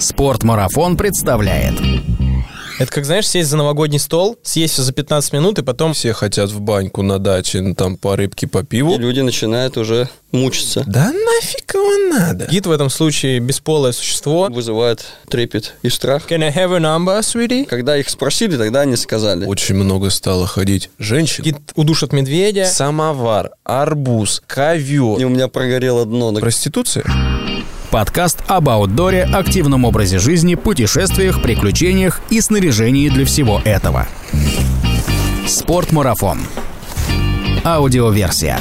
Спортмарафон представляет. Это как, знаешь, сесть за новогодний стол, съесть все за 15 минут и потом... Все хотят в баньку на даче, ну, там по рыбке, по пиву. И люди начинают уже мучиться. Да нафиг его надо? Гид в этом случае бесполое существо. Вызывает трепет и страх. Can I have a number, sweetie? Когда их спросили, тогда они сказали. Очень много стало ходить женщин. Гид удушит медведя. Самовар, арбуз, ковер. И у меня прогорело дно. Проституция? Подкаст об аутдоре, активном образе жизни, путешествиях, приключениях и снаряжении для всего этого. Спортмарафон. Аудиоверсия.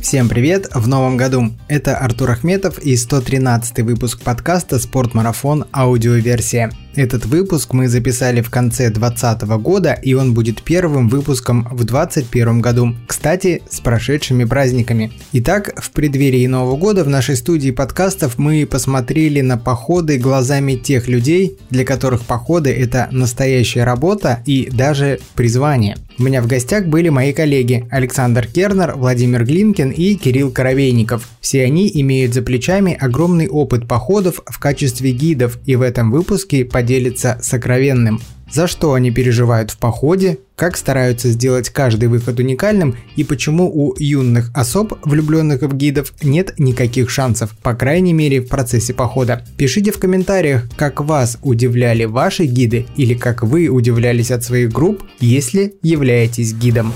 Всем привет в новом году. Это Артур Ахметов и 113 выпуск подкаста «Спортмарафон. Аудиоверсия». Этот выпуск мы записали в конце 2020 года, и он будет первым выпуском в 2021 году. Кстати, с прошедшими праздниками. Итак, в преддверии Нового года в нашей студии подкастов мы посмотрели на походы глазами тех людей, для которых походы – это настоящая работа и даже призвание. У меня в гостях были мои коллеги Александр Кернер, Владимир Глинкин и Кирилл Коровейников. Все они имеют за плечами огромный опыт походов в качестве гидов, и в этом выпуске поделятся сокровенным. За что они переживают в походе, как стараются сделать каждый выход уникальным и почему у юных особ, влюбленных в гидов, нет никаких шансов, по крайней мере в процессе похода. Пишите в комментариях, как вас удивляли ваши гиды или как вы удивлялись от своих групп, если являетесь гидом.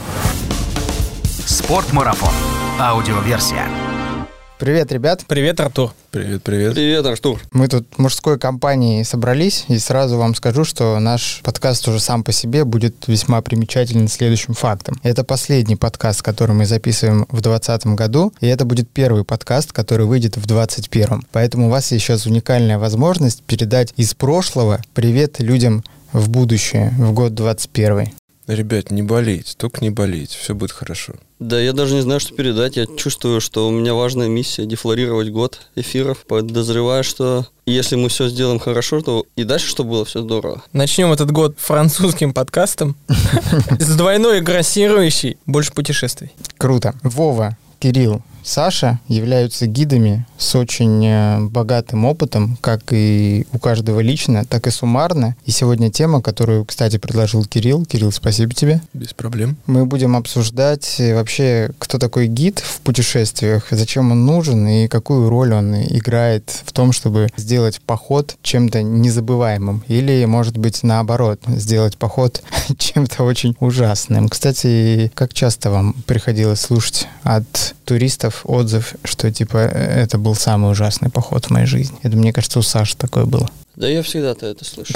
Спортмарафон. Аудиоверсия. Привет, ребят. Привет, Артур. Привет, привет. Привет, Артур. Мы тут мужской компанией собрались, и сразу вам скажу, что наш подкаст уже сам по себе будет весьма примечателен следующим фактом. Это последний подкаст, который мы записываем в 2020 году, и это будет первый подкаст, который выйдет в 2021. Поэтому у вас есть сейчас уникальная возможность передать из прошлого привет людям в будущее, в год 21. Ребят, не болейте, только не болейте, все будет хорошо. Да, я даже не знаю, что передать. Я чувствую, что у меня важная миссия дефлорировать год эфиров. Подозреваю, что если мы все сделаем хорошо, то и дальше, что было, все здорово. Начнем этот год французским подкастом с двойной грассирующей. Больше путешествий. Круто. Вова, Кирилл, Саша являются гидами с очень э, богатым опытом, как и у каждого лично, так и суммарно. И сегодня тема, которую, кстати, предложил Кирилл. Кирилл, спасибо тебе. Без проблем. Мы будем обсуждать э, вообще, кто такой гид в путешествиях, зачем он нужен и какую роль он играет в том, чтобы сделать поход чем-то незабываемым. Или, может быть, наоборот, сделать поход чем-то очень ужасным. Кстати, как часто вам приходилось слушать от туристов отзыв, что типа это был самый ужасный поход в моей жизни. Это, мне кажется, у Саши такое было. Да я всегда-то это слышу.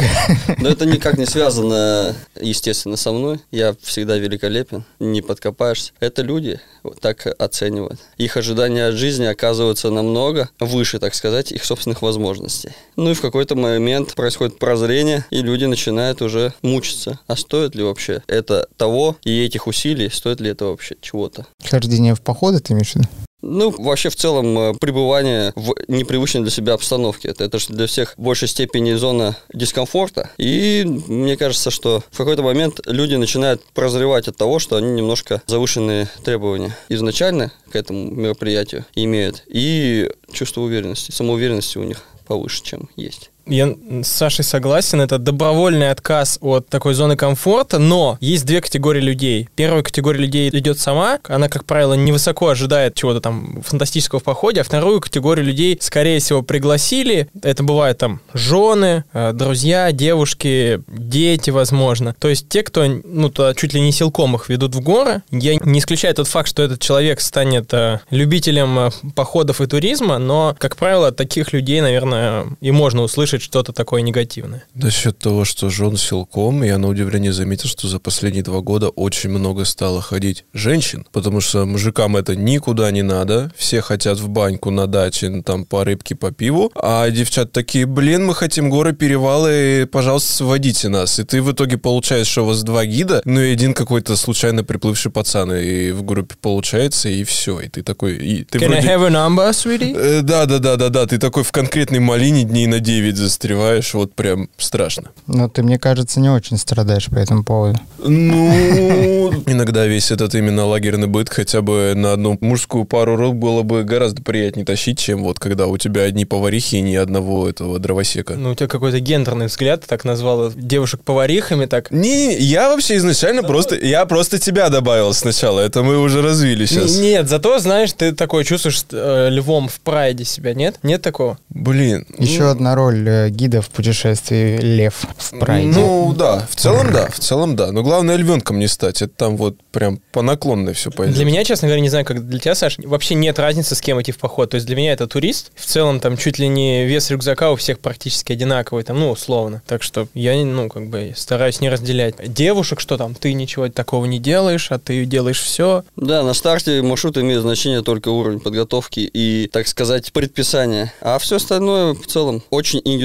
Но это никак не связано, естественно, со мной. Я всегда великолепен, не подкопаешься. Это люди так оценивают. Их ожидания от жизни оказываются намного выше, так сказать, их собственных возможностей. Ну и в какой-то момент происходит прозрение, и люди начинают уже мучиться. А стоит ли вообще это того и этих усилий, стоит ли это вообще чего-то? Хождение в походы ты имеешь в виду? Ну, вообще, в целом, э, пребывание в непривычной для себя обстановке. Это, это же для всех в большей степени зона дискомфорта. И мне кажется, что в какой-то момент люди начинают прозревать от того, что они немножко завышенные требования изначально к этому мероприятию имеют. И чувство уверенности, самоуверенности у них повыше, чем есть. Я с Сашей согласен, это добровольный отказ от такой зоны комфорта, но есть две категории людей. Первая категория людей идет сама, она, как правило, невысоко ожидает чего-то там фантастического в походе, а вторую категорию людей, скорее всего, пригласили. Это бывают там жены, э, друзья, девушки, дети, возможно. То есть те, кто, ну, то чуть ли не силком их ведут в горы. Я не исключаю тот факт, что этот человек станет э, любителем э, походов и туризма, но, как правило, таких людей, наверное, и можно услышать что-то такое негативное. За счет того, что жен силком, я на удивление заметил, что за последние два года очень много стало ходить женщин, потому что мужикам это никуда не надо, все хотят в баньку на даче, там по рыбке, по пиву, а девчат такие, блин, мы хотим горы, перевалы, пожалуйста, сводите нас. И ты в итоге получаешь, что у вас два гида, ну и один какой-то случайно приплывший пацан и в группе получается, и все. И ты такой... И ты Can вроде... I have a number, sweetie? Э, Да, да, да, да, да. Ты такой в конкретной малине дней на 9 застреваешь, вот прям страшно. Но ты, мне кажется, не очень страдаешь по этому поводу. Ну, иногда весь этот именно лагерный быт хотя бы на одну мужскую пару рук было бы гораздо приятнее тащить, чем вот когда у тебя одни поварихи и ни одного этого дровосека. Ну, у тебя какой-то гендерный взгляд, ты так назвала девушек поварихами, так. Не, я вообще изначально просто, я просто тебя добавил сначала, это мы уже развили сейчас. Н- Нет, зато, знаешь, ты такое чувствуешь э, львом в прайде себя, нет? Нет такого? Блин. Еще ну, одна роль э, гида в путешествии Лев в прайде. Ну, да, в целом да, в целом да. Но главное львенком не стать, это там вот прям по наклонной все пойдет. Для меня, честно говоря, не знаю, как для тебя, Саш, вообще нет разницы, с кем идти в поход. То есть для меня это турист. В целом там чуть ли не вес рюкзака у всех практически одинаковый, там, ну, условно. Так что я, ну, как бы стараюсь не разделять. Девушек, что там, ты ничего такого не делаешь, а ты делаешь все. Да, на старте маршрут имеет значение только уровень подготовки и, так сказать, предписания. А все остальное в целом очень индивидуально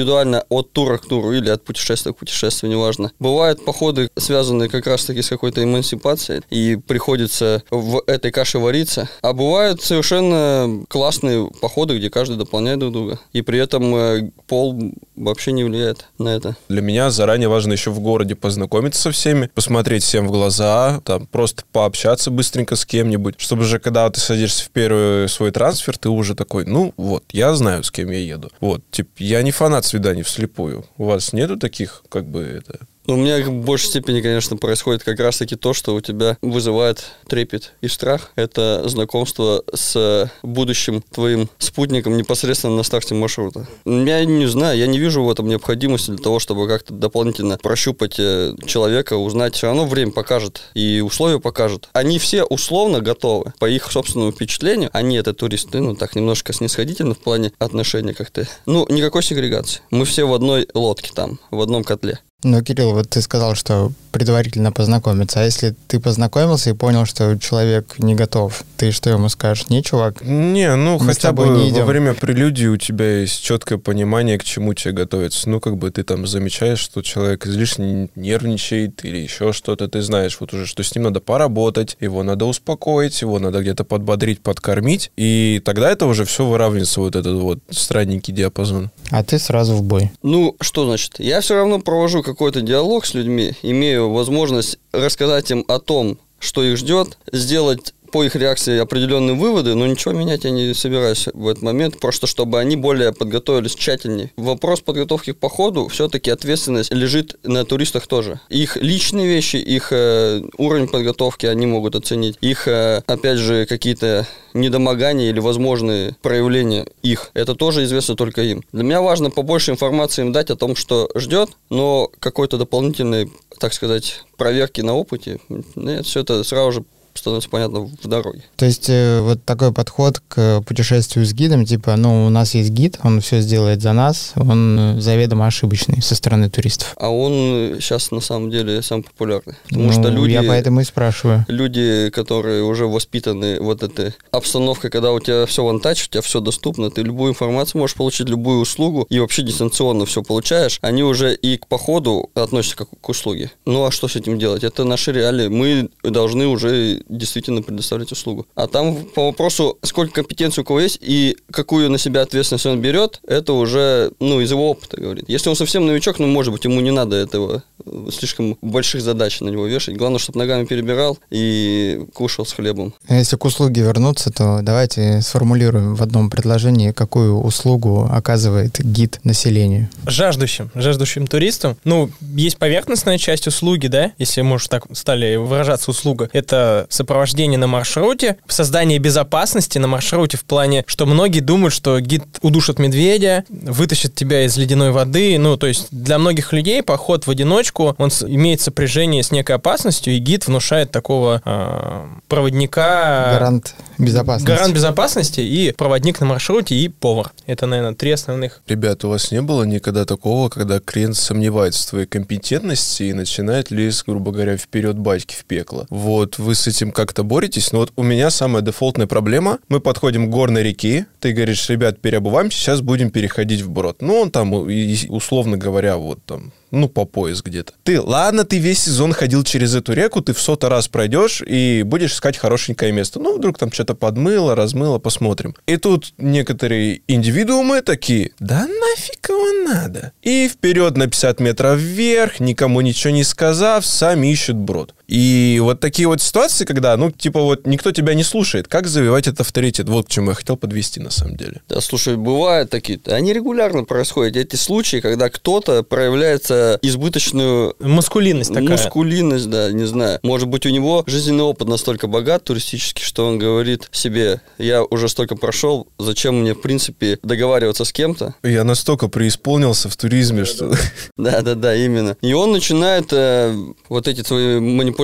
от тура к туру или от путешествия к путешествию, неважно. Бывают походы, связанные как раз-таки с какой-то эмансипацией, и приходится в этой каше вариться. А бывают совершенно классные походы, где каждый дополняет друг друга. И при этом э, пол вообще не влияет на это. Для меня заранее важно еще в городе познакомиться со всеми, посмотреть всем в глаза, там просто пообщаться быстренько с кем-нибудь, чтобы же когда ты садишься в первый свой трансфер, ты уже такой, ну вот, я знаю, с кем я еду. Вот, типа, я не фанат свиданий вслепую. У вас нету таких, как бы, это, у меня в большей степени, конечно, происходит как раз-таки то, что у тебя вызывает трепет и страх. Это знакомство с будущим твоим спутником непосредственно на старте маршрута. Я не знаю, я не вижу в этом необходимости для того, чтобы как-то дополнительно прощупать э, человека, узнать. Все равно время покажет и условия покажут. Они все условно готовы. По их собственному впечатлению, они это туристы, ну так немножко снисходительно в плане отношения как-то. Ну, никакой сегрегации. Мы все в одной лодке там, в одном котле. Ну, Кирилл, вот ты сказал, что предварительно познакомиться. А если ты познакомился и понял, что человек не готов, ты что ему скажешь? Не, чувак, Не, ну Мы хотя бы не во идем. время прелюдии у тебя есть четкое понимание, к чему тебе готовиться. Ну, как бы ты там замечаешь, что человек излишне нервничает или еще что-то, ты знаешь вот уже, что с ним надо поработать, его надо успокоить, его надо где-то подбодрить, подкормить, и тогда это уже все выравнивается, вот этот вот странненький диапазон. а ты сразу в бой. Ну, что значит? Я все равно провожу какой-то диалог с людьми, имею возможность рассказать им о том, что их ждет, сделать по их реакции определенные выводы, но ничего менять я не собираюсь в этот момент, просто чтобы они более подготовились тщательнее. Вопрос подготовки к походу, все-таки ответственность лежит на туристах тоже. Их личные вещи, их э, уровень подготовки они могут оценить. Их, э, опять же, какие-то недомогания или возможные проявления их. Это тоже известно только им. Для меня важно побольше информации им дать о том, что ждет, но какой-то дополнительной, так сказать, проверки на опыте, нет, все это сразу же становится понятно в дороге. То есть э, вот такой подход к путешествию с гидом, типа, ну, у нас есть гид, он все сделает за нас, он э, заведомо ошибочный со стороны туристов. А он сейчас на самом деле самый популярный. Потому Ну, что люди... Я поэтому и спрашиваю. Люди, которые уже воспитаны вот этой обстановкой, когда у тебя все вон тач, у тебя все доступно, ты любую информацию можешь получить, любую услугу, и вообще дистанционно все получаешь, они уже и к походу относятся как к услуге. Ну а что с этим делать? Это наши реалии. Мы должны уже действительно предоставлять услугу. А там по вопросу, сколько компетенций у кого есть и какую на себя ответственность он берет, это уже, ну, из его опыта говорит. Если он совсем новичок, ну, может быть, ему не надо этого э, слишком больших задач на него вешать. Главное, чтобы ногами перебирал и кушал с хлебом. А Если к услуге вернуться, то давайте сформулируем в одном предложении, какую услугу оказывает гид населению. Жаждущим, жаждущим туристам. Ну, есть поверхностная часть услуги, да, если, может, так стали выражаться услуга. Это сопровождение на маршруте, создание безопасности на маршруте в плане, что многие думают, что гид удушит медведя, вытащит тебя из ледяной воды. Ну, то есть для многих людей поход в одиночку, он имеет сопряжение с некой опасностью, и гид внушает такого а, проводника... Гарант безопасности. Гарант безопасности и проводник на маршруте и повар. Это, наверное, три основных. Ребят, у вас не было никогда такого, когда клиент сомневается в твоей компетентности и начинает лезть, грубо говоря, вперед батьки в пекло? Вот вы с этим как-то боретесь? Но вот у меня самая дефолтная проблема. Мы подходим к горной реке, ты говоришь, ребят, переобуваемся, сейчас будем переходить вброд. Ну, он там, условно говоря, вот там, ну, по пояс где-то. Ты, ладно, ты весь сезон ходил через эту реку, ты в сотый раз пройдешь и будешь искать хорошенькое место. Ну, вдруг там что-то подмыло, размыло, посмотрим. И тут некоторые индивидуумы такие, да нафиг его надо. И вперед на 50 метров вверх, никому ничего не сказав, сами ищут брод. И вот такие вот ситуации, когда, ну, типа вот никто тебя не слушает, как завивать этот авторитет? Вот к чему я хотел подвести на самом деле. Да, слушай, бывают такие, они регулярно происходят, эти случаи, когда кто-то проявляется избыточную Маскулинность такая. Мускулинность, да, не знаю. Может быть, у него жизненный опыт настолько богат туристический, что он говорит себе, я уже столько прошел, зачем мне, в принципе, договариваться с кем-то? Я настолько преисполнился в туризме, что... Да-да-да, именно. И он начинает э, вот эти твои манипуляции.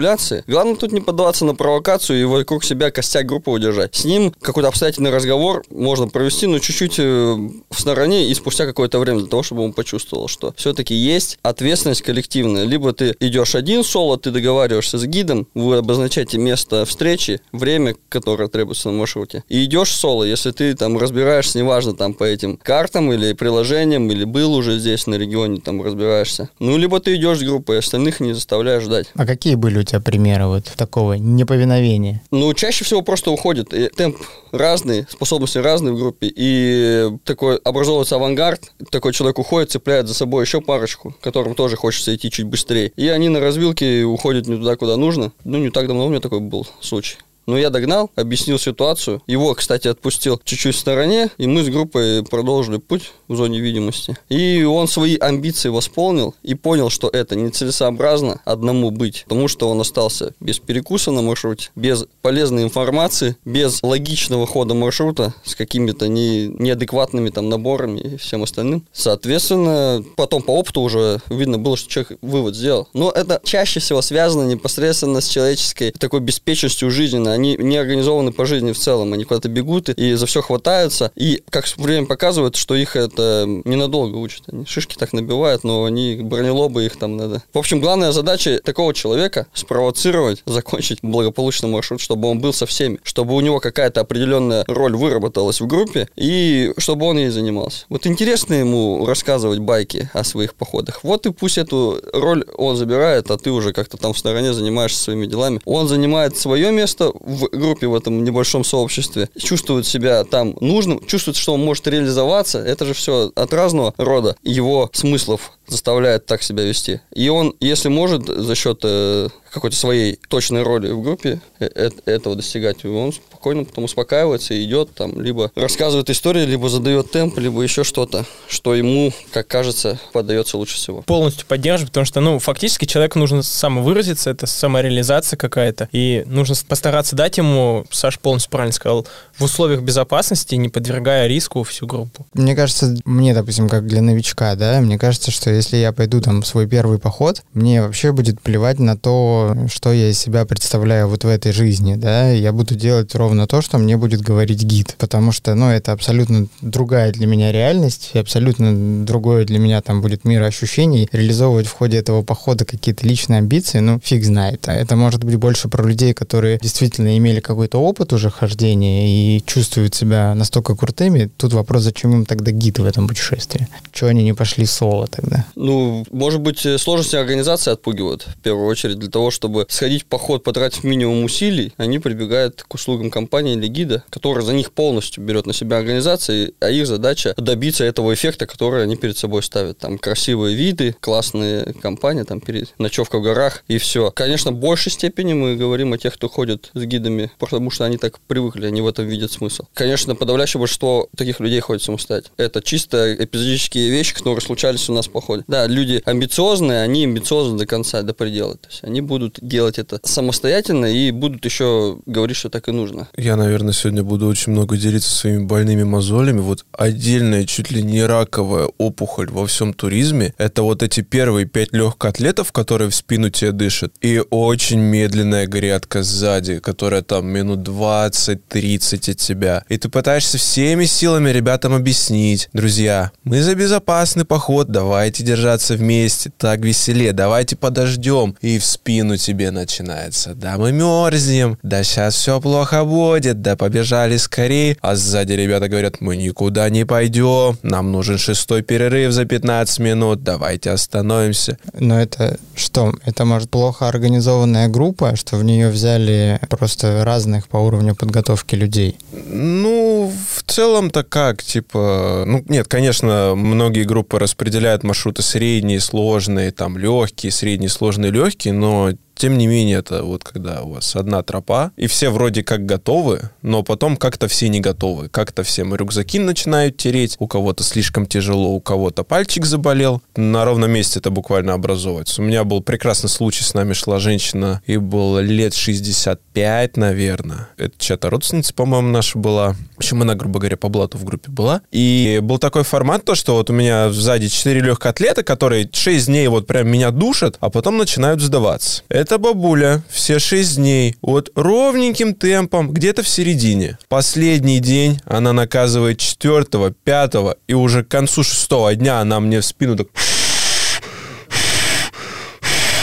Главное тут не поддаваться на провокацию и вокруг себя костяк группы удержать. С ним какой-то обстоятельный разговор можно провести, но чуть-чуть э, в стороне и спустя какое-то время для того, чтобы он почувствовал, что все-таки есть ответственность коллективная. Либо ты идешь один соло, ты договариваешься с гидом, вы обозначаете место встречи, время, которое требуется на маршруте, и идешь соло, если ты там разбираешься, неважно, там по этим картам или приложениям, или был уже здесь на регионе, там разбираешься. Ну, либо ты идешь с группой, остальных не заставляешь ждать. А какие были у тебя примеры вот такого неповиновения? Ну, чаще всего просто уходит. И темп разный, способности разные в группе, и такой образовывается авангард, такой человек уходит, цепляет за собой еще парочку, которым тоже хочется идти чуть быстрее. И они на развилке уходят не туда, куда нужно. Ну, не так давно у меня такой был случай. Но я догнал, объяснил ситуацию. Его, кстати, отпустил чуть-чуть в стороне, и мы с группой продолжили путь в зоне видимости. И он свои амбиции восполнил и понял, что это нецелесообразно одному быть, потому что он остался без перекуса на маршруте, без полезной информации, без логичного хода маршрута, с какими-то не, неадекватными там наборами и всем остальным. Соответственно, потом по опыту уже видно было, что человек вывод сделал. Но это чаще всего связано непосредственно с человеческой такой беспечностью жизни, они не организованы по жизни в целом, они куда-то бегут и за все хватаются, и как время показывает, что их это ненадолго учат, они шишки так набивают, но они бронелобы их там надо. В общем, главная задача такого человека спровоцировать, закончить благополучно маршрут, чтобы он был со всеми, чтобы у него какая-то определенная роль выработалась в группе, и чтобы он ей занимался. Вот интересно ему рассказывать байки о своих походах. Вот и пусть эту роль он забирает, а ты уже как-то там в стороне занимаешься своими делами. Он занимает свое место в группе, в этом небольшом сообществе, чувствует себя там нужным, чувствует, что он может реализоваться, это же все от разного рода его смыслов заставляет так себя вести. И он, если может за счет э, какой-то своей точной роли в группе э, э, этого достигать, он спокойно потом успокаивается и идет там, либо рассказывает истории, либо задает темп, либо еще что-то, что ему, как кажется, поддается лучше всего. Полностью поддерживаю, потому что, ну, фактически человеку нужно самовыразиться, это самореализация какая-то, и нужно постараться дать ему, Саш полностью правильно сказал, в условиях безопасности, не подвергая риску всю группу. Мне кажется, мне, допустим, как для новичка, да, мне кажется, что если я пойду там в свой первый поход, мне вообще будет плевать на то, что я из себя представляю вот в этой жизни, да, я буду делать ровно то, что мне будет говорить гид, потому что, ну, это абсолютно другая для меня реальность, и абсолютно другое для меня там будет мир ощущений, реализовывать в ходе этого похода какие-то личные амбиции, ну, фиг знает, а это может быть больше про людей, которые действительно имели какой-то опыт уже хождения и чувствуют себя настолько крутыми, тут вопрос, зачем им тогда гид в этом путешествии? Чего они не пошли соло тогда? Ну, может быть, э, сложности организации отпугивают, в первую очередь, для того, чтобы сходить в поход, потратив минимум усилий, они прибегают к услугам компании или гида, которая за них полностью берет на себя организации, а их задача добиться этого эффекта, который они перед собой ставят. Там красивые виды, классные компании, там перед ночевка в горах и все. Конечно, в большей степени мы говорим о тех, кто ходит с гидами, потому что они так привыкли, они в этом видят смысл. Конечно, подавляющее большинство таких людей ходит самостоятельно. Это чисто эпизодические вещи, которые случались у нас в походе. Да, люди амбициозные, они амбициозны до конца, до предела. То есть они будут делать это самостоятельно и будут еще говорить, что так и нужно. Я, наверное, сегодня буду очень много делиться своими больными мозолями. Вот отдельная, чуть ли не раковая опухоль во всем туризме — это вот эти первые пять легкоатлетов, которые в спину тебе дышат, и очень медленная грядка сзади, которая там минут 20-30 от тебя. И ты пытаешься всеми силами ребятам объяснить, друзья, мы за безопасный поход, давайте давайте держаться вместе, так веселее, давайте подождем. И в спину тебе начинается, да мы мерзнем, да сейчас все плохо будет, да побежали скорее. А сзади ребята говорят, мы никуда не пойдем, нам нужен шестой перерыв за 15 минут, давайте остановимся. Но это что? Это, может, плохо организованная группа, что в нее взяли просто разных по уровню подготовки людей? Ну, в целом-то как, типа, ну, нет, конечно, многие группы распределяют маршруты средние, сложные, там, легкие, средние, сложные, легкие, но тем не менее, это вот когда у вас одна тропа, и все вроде как готовы, но потом как-то все не готовы. Как-то всем рюкзаки начинают тереть, у кого-то слишком тяжело, у кого-то пальчик заболел. На ровном месте это буквально образовывается. У меня был прекрасный случай, с нами шла женщина, и было лет 65, наверное. Это чья-то родственница, по-моему, наша была. В общем, она, грубо говоря, по блату в группе была. И был такой формат, то, что вот у меня сзади 4 легкоатлета, которые 6 дней вот прям меня душат, а потом начинают сдаваться. Это бабуля все 6 дней вот ровненьким темпом, где-то в середине. Последний день она наказывает 4 5 и уже к концу шестого дня она мне в спину так...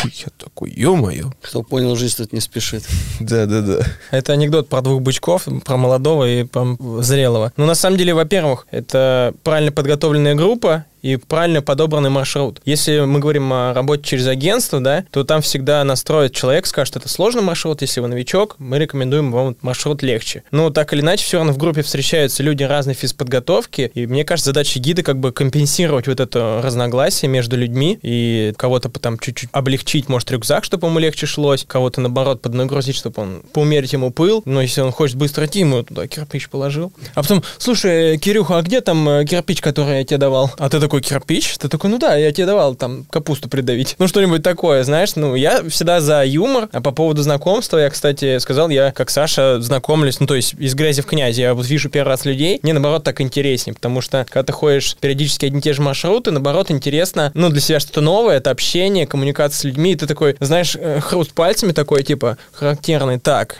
Я такой, ё-моё. Кто понял, жизнь тут не спешит. Да-да-да. Это анекдот про двух бычков, про молодого и про зрелого. Ну, на самом деле, во-первых, это правильно подготовленная группа, и правильно подобранный маршрут. Если мы говорим о работе через агентство, да, то там всегда настроит человек, скажет, это сложный маршрут, если вы новичок, мы рекомендуем вам маршрут легче. Но так или иначе, все равно в группе встречаются люди разной физподготовки, и мне кажется, задача гида как бы компенсировать вот это разногласие между людьми, и кого-то там чуть-чуть облегчить, может, рюкзак, чтобы ему легче шлось, кого-то, наоборот, поднагрузить, чтобы он поумерить ему пыл, но если он хочет быстро идти, ему туда кирпич положил. А потом, слушай, Кирюха, а где там э, кирпич, который я тебе давал? А ты такой кирпич? Ты такой, ну да, я тебе давал там капусту придавить. Ну, что-нибудь такое, знаешь, ну, я всегда за юмор. А по поводу знакомства, я, кстати, сказал, я, как Саша, знакомлюсь, ну, то есть из грязи в князи. Я вот вижу первый раз людей, мне, наоборот, так интереснее, потому что, когда ты ходишь периодически одни и те же маршруты, наоборот, интересно, ну, для себя что-то новое, это общение, коммуникация с людьми, и ты такой, знаешь, э, хруст пальцами такой, типа, характерный, так,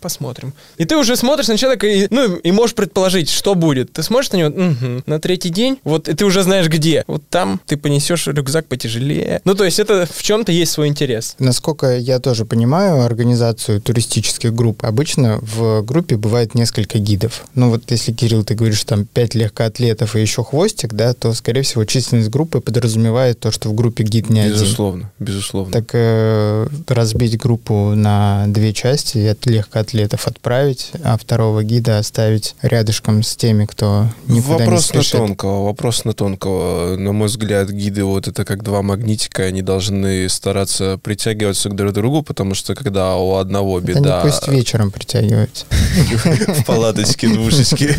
посмотрим. И ты уже смотришь на человека и, ну, и можешь предположить, что будет. Ты смотришь на него, угу, на третий день, вот, и ты уже знаешь где. Вот там ты понесешь рюкзак потяжелее. Ну, то есть это в чем-то есть свой интерес. Насколько я тоже понимаю организацию туристических групп, обычно в группе бывает несколько гидов. Ну, вот если, Кирилл, ты говоришь, там, пять легкоатлетов и еще хвостик, да, то, скорее всего, численность группы подразумевает то, что в группе гид не безусловно, один. Безусловно, безусловно. Так э, разбить группу на две части от легко легкоатлетов отправить, а второго гида оставить рядышком с теми, кто никуда вопрос не спешит. на тонкого, вопрос на тонкого. На мой взгляд, гиды вот это как два магнитика, они должны стараться притягиваться к друг другу, потому что когда у одного беда... Они пусть вечером притягиваются. В палаточке, двушечки.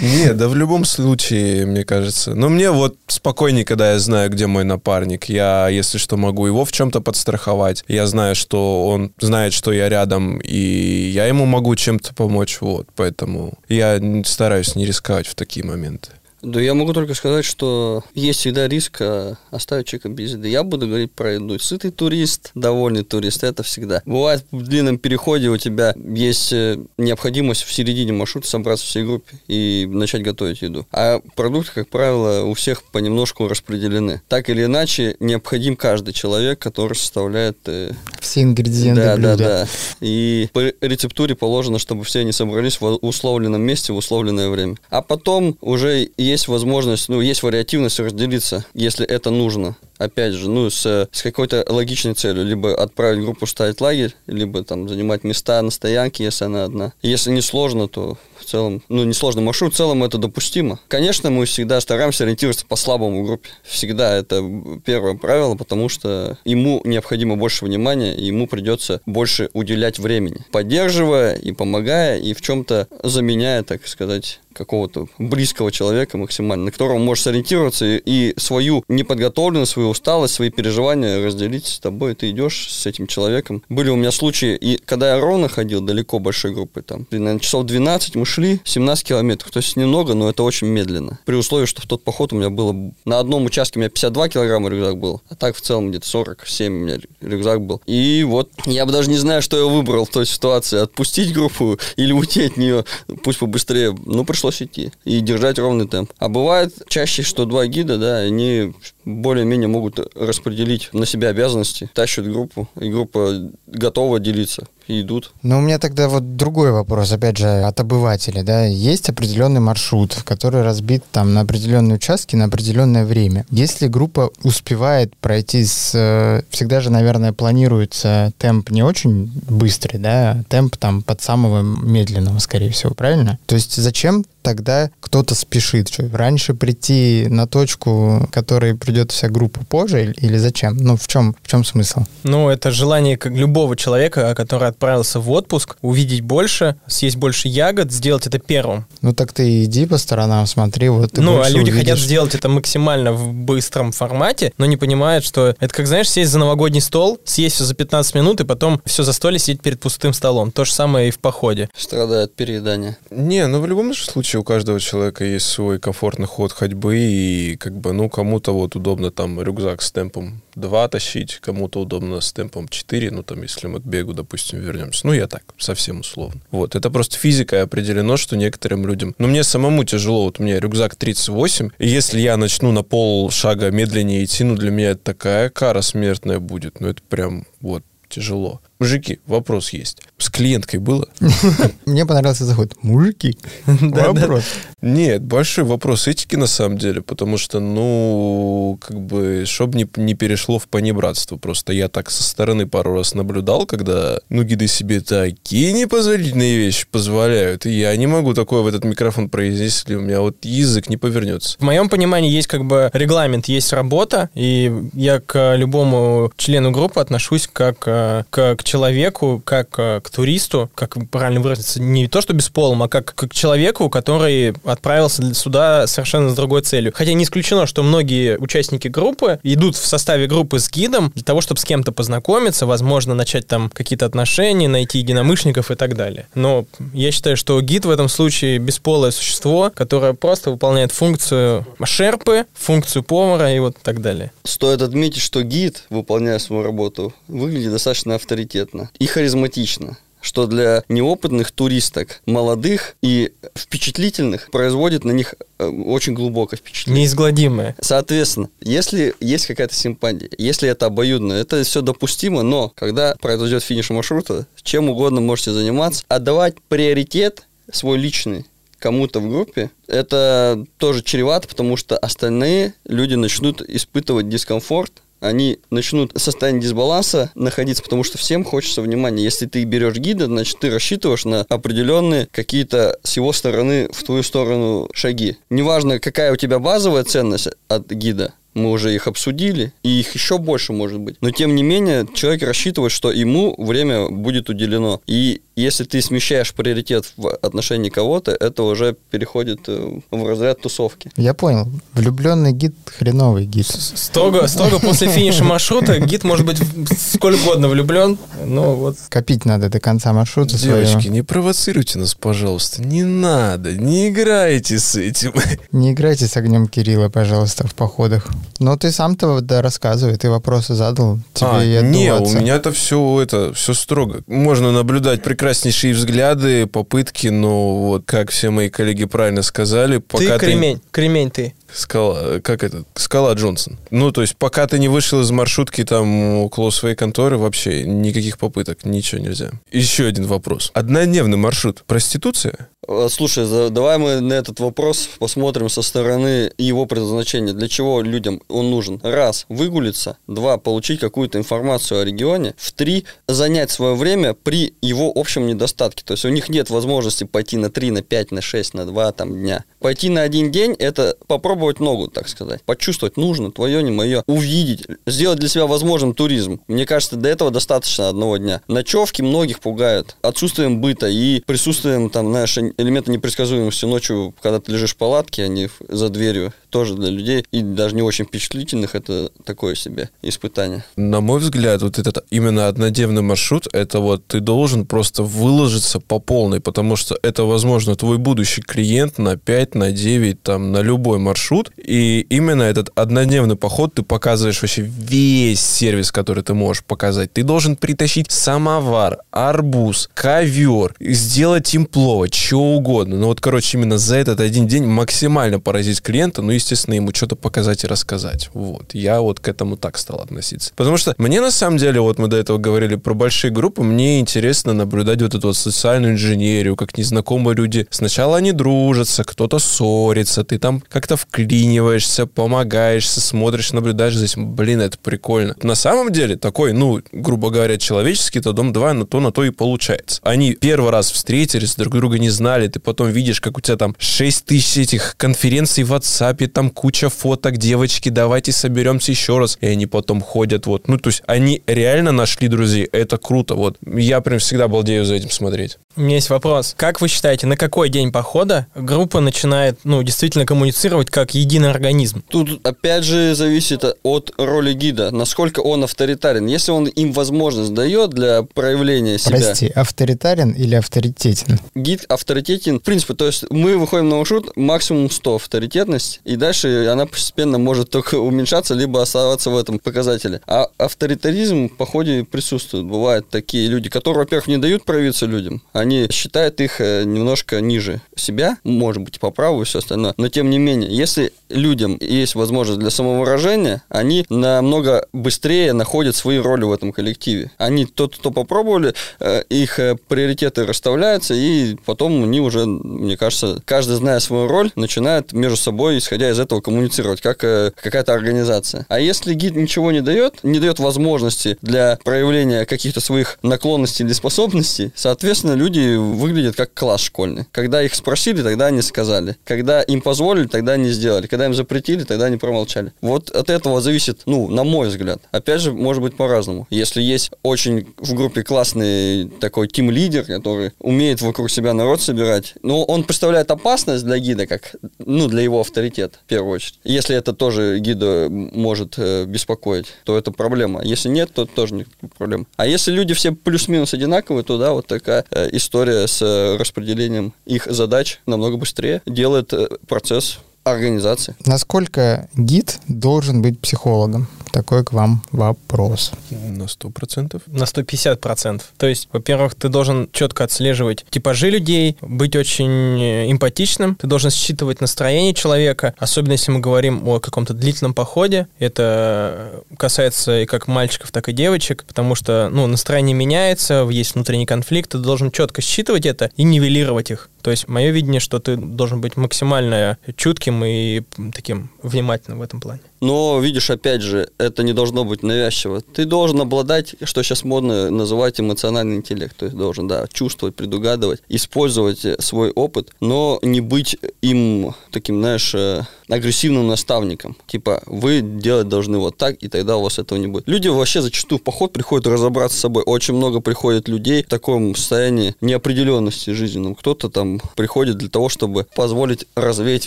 Нет, да в любом случае, мне кажется. Но мне вот спокойнее, когда я знаю, где мой напарник. Я, если что, могу его в чем-то подстраховать. Я знаю, что он знает, что я рядом, и я ему могу чем-то помочь, вот, поэтому я стараюсь не рисковать в такие моменты. Да я могу только сказать, что есть всегда риск а, оставить человека без еды. Я буду говорить про еду. Сытый турист, довольный турист, это всегда. Бывает в длинном переходе у тебя есть э, необходимость в середине маршрута собраться всей группе и начать готовить еду. А продукты, как правило, у всех понемножку распределены. Так или иначе, необходим каждый человек, который составляет... Э, все ингредиенты да, блюда. Да, да, И по рецептуре положено, чтобы все они собрались в условленном месте в условленное время. А потом уже есть возможность, ну, есть вариативность разделиться, если это нужно. Опять же, ну, с, с какой-то логичной целью. Либо отправить группу ставить лагерь, либо там занимать места на стоянке, если она одна. Если не сложно, то в целом, ну, несложный маршрут, в целом это допустимо. Конечно, мы всегда стараемся ориентироваться по слабому группе. Всегда это первое правило, потому что ему необходимо больше внимания, и ему придется больше уделять времени. Поддерживая и помогая, и в чем-то заменяя, так сказать, какого-то близкого человека максимально, на которого можешь сориентироваться и, и свою неподготовленность, свою усталость, свои переживания разделить с тобой. Ты идешь с этим человеком. Были у меня случаи, и когда я ровно ходил далеко большой группой, там, наверное, часов 12 мы шли 17 километров, то есть немного, но это очень медленно. При условии, что в тот поход у меня было... На одном участке у меня 52 килограмма рюкзак был, а так в целом где-то 47 у меня рюкзак был. И вот я бы даже не знаю, что я выбрал в той ситуации. Отпустить группу или уйти от нее, пусть побыстрее. Ну, пришлось идти и держать ровный темп. А бывает чаще, что два гида, да, они более-менее могут распределить на себя обязанности, тащат группу, и группа готова делиться и идут. Но у меня тогда вот другой вопрос, опять же, от обывателя, да, есть определенный маршрут, который разбит там на определенные участки на определенное время. Если группа успевает пройти с... Э, всегда же, наверное, планируется темп не очень быстрый, да, темп там под самого медленного, скорее всего, правильно? То есть зачем тогда кто-то спешит? Что, раньше прийти на точку, которой придет вся группа позже, или, или зачем? Ну, в чем, в чем смысл? Ну, это желание как любого человека, который отправился в отпуск, увидеть больше, съесть больше ягод, сделать это первым. Ну, так ты иди по сторонам, смотри, вот ты Ну, а люди увидишь. хотят сделать это максимально в быстром формате, но не понимают, что это как, знаешь, сесть за новогодний стол, съесть все за 15 минут, и потом все застолье сидеть перед пустым столом. То же самое и в походе. Страдает переедание. Не, ну в любом случае у каждого человека есть свой комфортный ход ходьбы, и как бы, ну, кому-то вот удобно там рюкзак с темпом 2 тащить, кому-то удобно с темпом 4, ну, там, если мы к бегу, допустим, вернемся. Ну, я так, совсем условно. Вот, это просто физикой определено, что некоторым людям... Ну, мне самому тяжело, вот у меня рюкзак 38, и если я начну на пол шага медленнее идти, ну, для меня это такая кара смертная будет, ну, это прям вот тяжело. Мужики, вопрос есть. С клиенткой было? Мне понравился заход. Мужики. Вопрос. Нет, большой вопрос этики на самом деле, потому что, ну, как бы, чтобы не, не перешло в понебратство. Просто я так со стороны пару раз наблюдал, когда, ну, гиды себе такие непозволительные вещи позволяют, и я не могу такое в этот микрофон произнести, если у меня вот язык не повернется. В моем понимании есть как бы регламент, есть работа, и я к любому члену группы отношусь как э, к, к человеку, как э, к туристу, как правильно выразиться, не то что бесполым, а как, как к человеку, который отправился сюда совершенно с другой целью. Хотя не исключено, что многие участники группы идут в составе группы с гидом для того, чтобы с кем-то познакомиться, возможно, начать там какие-то отношения, найти единомышленников и так далее. Но я считаю, что гид в этом случае бесполое существо, которое просто выполняет функцию шерпы, функцию повара и вот так далее. Стоит отметить, что гид, выполняя свою работу, выглядит достаточно авторитетно и харизматично что для неопытных туристок, молодых и впечатлительных производит на них э, очень глубокое впечатление. Неизгладимое. Соответственно, если есть какая-то симпатия, если это обоюдно, это все допустимо, но когда произойдет финиш маршрута, чем угодно можете заниматься, отдавать приоритет свой личный кому-то в группе, это тоже чревато, потому что остальные люди начнут испытывать дискомфорт, они начнут состояние дисбаланса находиться, потому что всем хочется внимания. Если ты берешь гида, значит, ты рассчитываешь на определенные какие-то с его стороны в твою сторону шаги. Неважно, какая у тебя базовая ценность от гида, мы уже их обсудили, и их еще больше может быть. Но тем не менее, человек рассчитывает, что ему время будет уделено. И если ты смещаешь приоритет в отношении кого-то, это уже переходит э, в разряд тусовки. Я понял. Влюбленный гид хреновый гид. Строго, строго после финиша маршрута гид может быть сколь угодно влюблен, но вот... Копить надо до конца маршрута Девочки, своего. не провоцируйте нас, пожалуйста. Не надо, не играйте с этим. Не играйте с огнем Кирилла, пожалуйста, в походах. Но ты сам-то да, рассказывай, ты вопросы задал, тебе А, и не, у отдуваться. меня это все это все строго. Можно наблюдать прекраснейшие взгляды, попытки, но вот как все мои коллеги правильно сказали, пока ты кремень, кремень ты. Скала, как это? Скала Джонсон. Ну, то есть, пока ты не вышел из маршрутки там около своей конторы, вообще никаких попыток, ничего нельзя. Еще один вопрос. Однодневный маршрут. Проституция? Э, Слушай, давай мы на этот вопрос посмотрим со стороны его предназначения. Для чего людям он нужен? Раз, выгулиться. Два, получить какую-то информацию о регионе. В три, занять свое время при его общем недостатке. То есть у них нет возможности пойти на три, на пять, на шесть, на два там, дня Пойти на один день – это попробовать ногу, так сказать. Почувствовать, нужно, твое, не мое. Увидеть, сделать для себя возможным туризм. Мне кажется, до этого достаточно одного дня. Ночевки многих пугают. Отсутствием быта и присутствием, там, знаешь, элемента непредсказуемости ночью, когда ты лежишь в палатке, а не за дверью. Тоже для людей, и даже не очень впечатлительных, это такое себе испытание. На мой взгляд, вот этот именно однодневный маршрут, это вот ты должен просто выложиться по полной, потому что это, возможно, твой будущий клиент на 5, на 9, там, на любой маршрут, и именно этот однодневный поход ты показываешь вообще весь сервис, который ты можешь показать. Ты должен притащить самовар, арбуз, ковер, сделать им плова, чего угодно. Ну вот, короче, именно за этот один день максимально поразить клиента, ну, естественно, ему что-то показать и рассказать. Вот. Я вот к этому так стал относиться. Потому что мне, на самом деле, вот мы до этого говорили про большие группы, мне интересно наблюдать вот эту вот социальную инженерию, как незнакомые люди. Сначала они дружатся, кто-то ссорится, ты там как-то вклиниваешься, помогаешься, смотришь, наблюдаешь за этим. Блин, это прикольно. На самом деле, такой, ну, грубо говоря, человеческий-то дом 2 на то, на то и получается. Они первый раз встретились, друг друга не знали, ты потом видишь, как у тебя там 6 тысяч этих конференций в WhatsApp, там куча фоток, девочки, давайте соберемся еще раз. И они потом ходят вот. Ну, то есть они реально нашли друзей. Это круто. Вот я прям всегда балдею за этим смотреть. У меня есть вопрос. Как вы считаете, на какой день похода группа начинает, ну, действительно коммуницировать как единый организм? Тут, опять же, зависит от роли гида, насколько он авторитарен. Если он им возможность дает для проявления себя... Прости, авторитарен или авторитетен? Гид авторитетен. В принципе, то есть мы выходим на маршрут максимум 100 авторитетность, и дальше она постепенно может только уменьшаться, либо оставаться в этом показателе. А авторитаризм в походе присутствует. Бывают такие люди, которые, во-первых, не дают проявиться людям, они считают их э, немножко ниже себя, может быть, по праву и все остальное. Но тем не менее, если людям есть возможность для самовыражения, они намного быстрее находят свои роли в этом коллективе. Они тот, кто попробовали, э, их э, приоритеты расставляются, и потом они уже, мне кажется, каждый, зная свою роль, начинает между собой, исходя из этого, коммуницировать, как какая-то организация. А если гид ничего не дает, не дает возможности для проявления каких-то своих наклонностей или способностей, соответственно, люди выглядят как класс школьный. Когда их спросили, тогда они сказали. Когда им позволили, тогда они сделали. Когда им запретили, тогда они промолчали. Вот от этого зависит, ну, на мой взгляд. Опять же, может быть по-разному. Если есть очень в группе классный такой тим-лидер, который умеет вокруг себя народ собирать, но он представляет опасность для гида, как, ну, для его авторитета, в первую очередь. Если это тоже гида может э, беспокоить, то это проблема. Если нет, то тоже не проблема. А если люди все плюс-минус одинаковые, то да, вот такая э, история с э, распределением их задач намного быстрее делает э, процесс организации. Насколько гид должен быть психологом? Такой к вам вопрос. На сто процентов? На 150 процентов. То есть, во-первых, ты должен четко отслеживать типажи людей, быть очень э, эмпатичным, ты должен считывать настроение человека, особенно если мы говорим о каком-то длительном походе. Это касается и как мальчиков, так и девочек, потому что ну, настроение меняется, есть внутренний конфликт, ты должен четко считывать это и нивелировать их. То есть мое видение, что ты должен быть максимально чутким и таким внимательным в этом плане. Но, видишь, опять же, это не должно быть навязчиво. Ты должен обладать, что сейчас модно называть эмоциональный интеллект. То есть должен, да, чувствовать, предугадывать, использовать свой опыт, но не быть им таким, знаешь, э, агрессивным наставником. Типа, вы делать должны вот так, и тогда у вас этого не будет. Люди вообще зачастую в поход приходят разобраться с собой. Очень много приходит людей в таком состоянии неопределенности жизненном. Кто-то там приходит для того, чтобы позволить развеять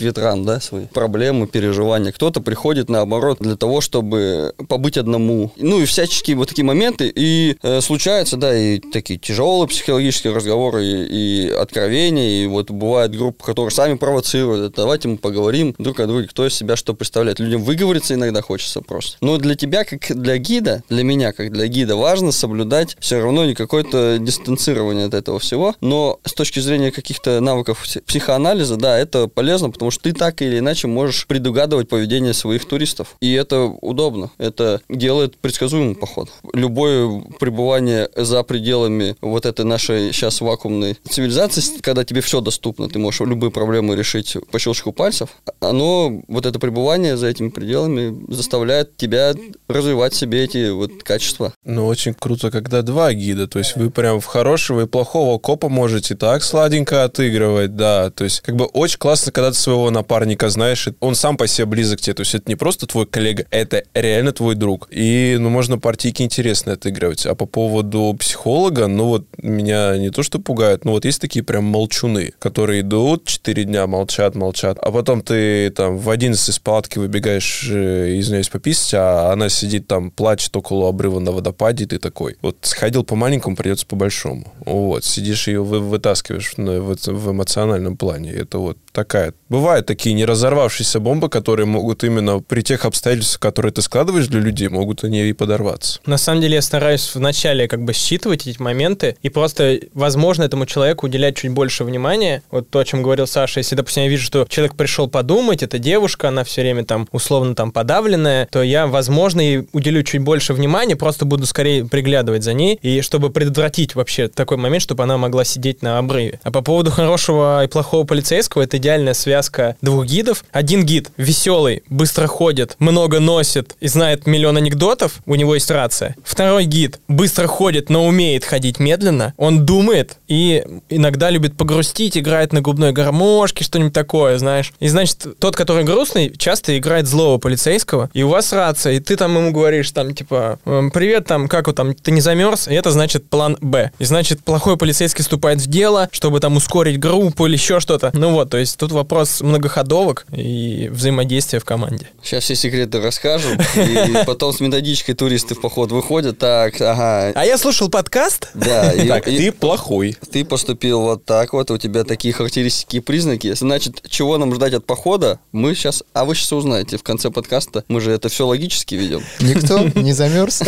ветрам, да, свои проблемы, переживания. Кто-то приходит, наоборот, для того, чтобы побыть одному. Ну и всяческие вот такие моменты. И э, случаются, да, и такие тяжелые психологические разговоры, и, и откровения, и вот бывают группы, которые сами провоцируют. Давайте мы поговорим друг о друге кто из себя что представляет. Людям выговориться иногда хочется просто. Но для тебя, как для гида, для меня, как для гида, важно соблюдать все равно не какое-то дистанцирование от этого всего. Но с точки зрения каких-то навыков психоанализа, да, это полезно, потому что ты так или иначе можешь предугадывать поведение своих туристов. И это удобно. Это делает предсказуемый поход. Любое пребывание за пределами вот этой нашей сейчас вакуумной цивилизации, когда тебе все доступно, ты можешь любые проблемы решить по щелчку пальцев, оно но вот это пребывание за этими пределами заставляет тебя развивать себе эти вот качества. Ну, очень круто, когда два гида, то есть вы прям в хорошего и плохого копа можете так сладенько отыгрывать, да, то есть как бы очень классно, когда ты своего напарника знаешь, и он сам по себе близок тебе, то есть это не просто твой коллега, это реально твой друг. И, ну, можно партийки интересные отыгрывать. А по поводу психолога, ну, вот меня не то что пугает, но вот есть такие прям молчуны, которые идут, четыре дня молчат, молчат, а потом ты там в 11 из палатки выбегаешь, э, извиняюсь, пописать, а она сидит там, плачет около обрыва на водопаде, и ты такой, вот сходил по маленькому, придется по большому. Вот, сидишь ее вы, вытаскиваешь в, в, эмоциональном плане. Это вот такая. Бывают такие не разорвавшиеся бомбы, которые могут именно при тех обстоятельствах, которые ты складываешь для людей, могут они и подорваться. На самом деле я стараюсь вначале как бы считывать эти моменты и просто, возможно, этому человеку уделять чуть больше внимания. Вот то, о чем говорил Саша, если, допустим, я вижу, что человек пришел подумать, это девушка, она все время там условно там подавленная, то я, возможно, и уделю чуть больше внимания, просто буду скорее приглядывать за ней, и чтобы предотвратить вообще такой момент, чтобы она могла сидеть на обрыве. А по поводу хорошего и плохого полицейского, это идеальная связка двух гидов. Один гид веселый, быстро ходит, много носит и знает миллион анекдотов, у него есть рация. Второй гид быстро ходит, но умеет ходить медленно, он думает и иногда любит погрустить, играет на губной гармошке, что-нибудь такое, знаешь. И значит, тот, который грустный, часто играет злого полицейского, и у вас рация, и ты там ему говоришь, там, типа, «Эм, привет, там, как вот там, ты не замерз? И это значит план Б. И значит, плохой полицейский вступает в дело, чтобы там ускорить группу или еще что-то. Ну вот, то есть тут вопрос многоходовок и взаимодействия в команде. Сейчас все секреты расскажу, и потом с методичкой туристы в поход выходят, так, ага. А я слушал подкаст? Да. И, так, и, ты плохой. Ты поступил вот так вот, у тебя такие характеристики и признаки. Значит, чего нам ждать от похода, мы сейчас, а вы сейчас узнаете в конце подкаста. Мы же это все логически ведем. Никто не замерз,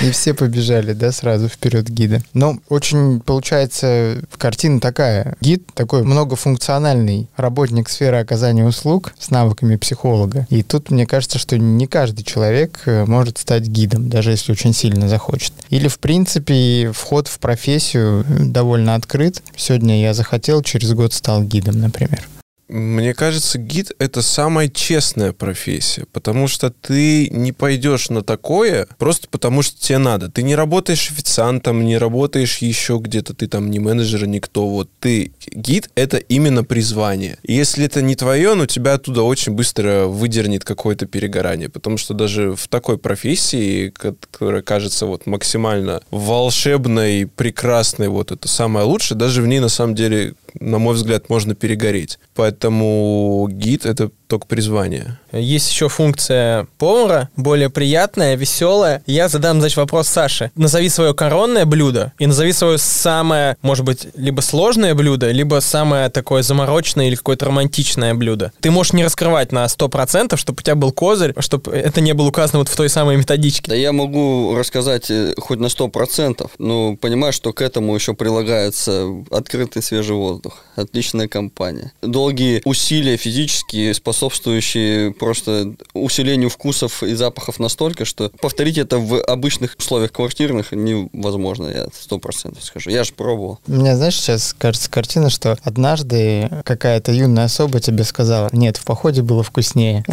и все побежали, да, сразу вперед гида. Но очень получается картина такая. Гид такой многофункциональный работник сферы оказания услуг с навыками психолога. И тут мне кажется, что не каждый человек э, может стать гидом, даже если очень сильно захочет. Или, в принципе, вход в профессию довольно открыт. Сегодня я захотел, через год стал гидом, например. Мне кажется, гид — это самая честная профессия, потому что ты не пойдешь на такое просто потому, что тебе надо. Ты не работаешь официантом, не работаешь еще где-то, ты там не менеджер, никто. Вот ты гид — это именно призвание. И если это не твое, ну тебя оттуда очень быстро выдернет какое-то перегорание, потому что даже в такой профессии, которая кажется вот максимально волшебной, прекрасной, вот это самое лучшее, даже в ней на самом деле на мой взгляд, можно перегореть. Поэтому гид — это только призвание. Есть еще функция повара, более приятная, веселая. Я задам, значит, вопрос Саше. Назови свое коронное блюдо и назови свое самое, может быть, либо сложное блюдо, либо самое такое замороченное или какое-то романтичное блюдо. Ты можешь не раскрывать на 100%, чтобы у тебя был козырь, чтобы это не было указано вот в той самой методичке. Да я могу рассказать э, хоть на 100%, но понимаю, что к этому еще прилагается открытый свежий воздух, отличная компания. Долгие усилия физические, способствующие просто усилению вкусов и запахов настолько, что повторить это в обычных условиях квартирных невозможно, я сто процентов скажу. Я же пробовал. У меня, знаешь, сейчас кажется картина, что однажды какая-то юная особа тебе сказала, нет, в походе было вкуснее.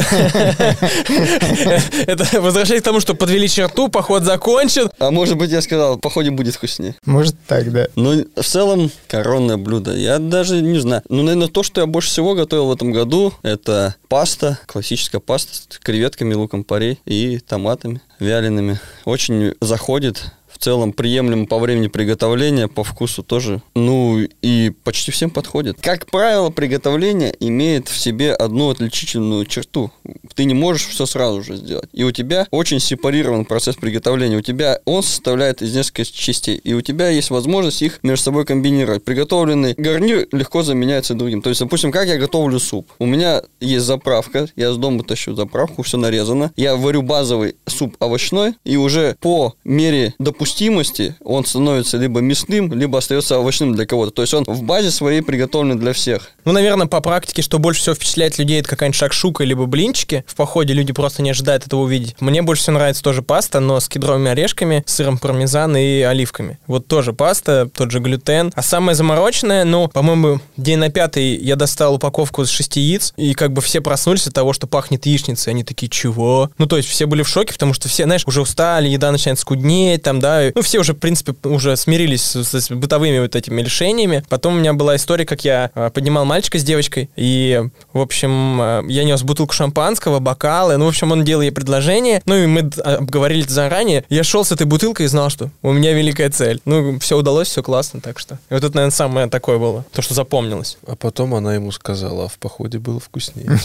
Это возвращает к тому, что подвели черту, поход закончен. А может быть, я сказал, в походе будет вкуснее. Может так, да. Ну, в целом, коронное блюдо. Я даже не знаю. Ну, наверное, то, что я больше всего готовил в этом году, это паста, классическая паста с креветками, луком порей и томатами вялеными. Очень заходит целом приемлемо по времени приготовления, по вкусу тоже. Ну и почти всем подходит. Как правило, приготовление имеет в себе одну отличительную черту. Ты не можешь все сразу же сделать. И у тебя очень сепарирован процесс приготовления. У тебя он составляет из нескольких частей. И у тебя есть возможность их между собой комбинировать. Приготовленный гарнир легко заменяется другим. То есть, допустим, как я готовлю суп. У меня есть заправка. Я с дома тащу заправку, все нарезано. Я варю базовый суп овощной. И уже по мере допустимости допустимости он становится либо мясным, либо остается овощным для кого-то. То есть он в базе своей приготовлен для всех. Ну, наверное, по практике, что больше всего впечатляет людей, это какая-нибудь шакшука либо блинчики. В походе люди просто не ожидают этого увидеть. Мне больше всего нравится тоже паста, но с кедровыми орешками, сыром пармезан и оливками. Вот тоже паста, тот же глютен. А самое замороченное, ну, по-моему, день на пятый я достал упаковку из шести яиц, и как бы все проснулись от того, что пахнет яичницей. Они такие, чего? Ну, то есть все были в шоке, потому что все, знаешь, уже устали, еда начинает скуднеть, там, да. Ну, все уже, в принципе, уже смирились с, с бытовыми вот этими решениями. Потом у меня была история, как я э, поднимал мальчика с девочкой, и, в общем, э, я нес бутылку шампанского, бокалы, ну, в общем, он делал ей предложение, ну, и мы д- обговорили это заранее. Я шел с этой бутылкой и знал, что у меня великая цель. Ну, все удалось, все классно, так что. И вот это, наверное, самое такое было, то, что запомнилось. А потом она ему сказала, а в походе было вкуснее.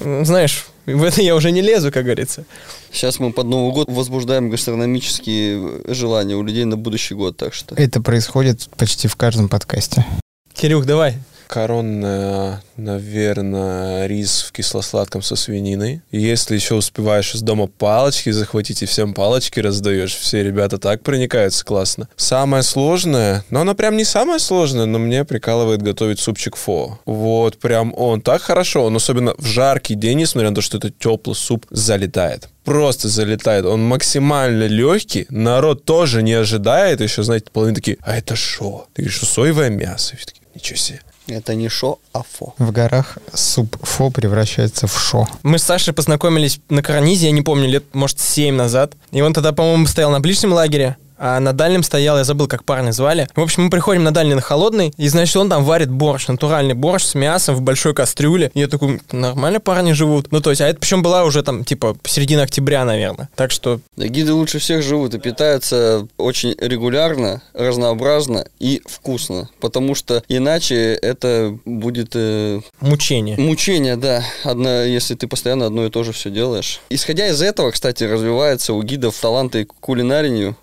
Знаешь, в это я уже не лезу, как говорится. Сейчас мы под Новый год возбуждаем гастрономические желания у людей на будущий год, так что... Это происходит почти в каждом подкасте. Кирюх, давай. Коронная, наверное, рис в кисло-сладком со свининой. Если еще успеваешь из дома палочки захватить и всем палочки раздаешь, все ребята так проникаются классно. Самое сложное, но оно прям не самое сложное, но мне прикалывает готовить супчик фо. Вот прям он так хорошо, он особенно в жаркий день, несмотря на то, что это теплый суп, залетает просто залетает. Он максимально легкий. Народ тоже не ожидает. Еще, знаете, половина такие, а это шо? Ты говоришь, соевое мясо. И все такие, ничего себе. Это не шо, а фо. В горах суп фо превращается в шо. Мы с Сашей познакомились на карнизе, я не помню, лет, может, 7 назад. И он тогда, по-моему, стоял на ближнем лагере, а на дальнем стоял, я забыл, как парня звали. В общем, мы приходим на дальний, на холодный, и, значит, он там варит борщ, натуральный борщ с мясом в большой кастрюле. И я такой, нормально парни живут. Ну, то есть, а это причем была уже там, типа, середина октября, наверное. Так что Гиды лучше всех живут и питаются очень регулярно, разнообразно и вкусно. Потому что иначе это будет э, мучение. мучение, да. Одно, если ты постоянно одно и то же все делаешь. Исходя из этого, кстати, развивается у гидов таланты к кулинарию,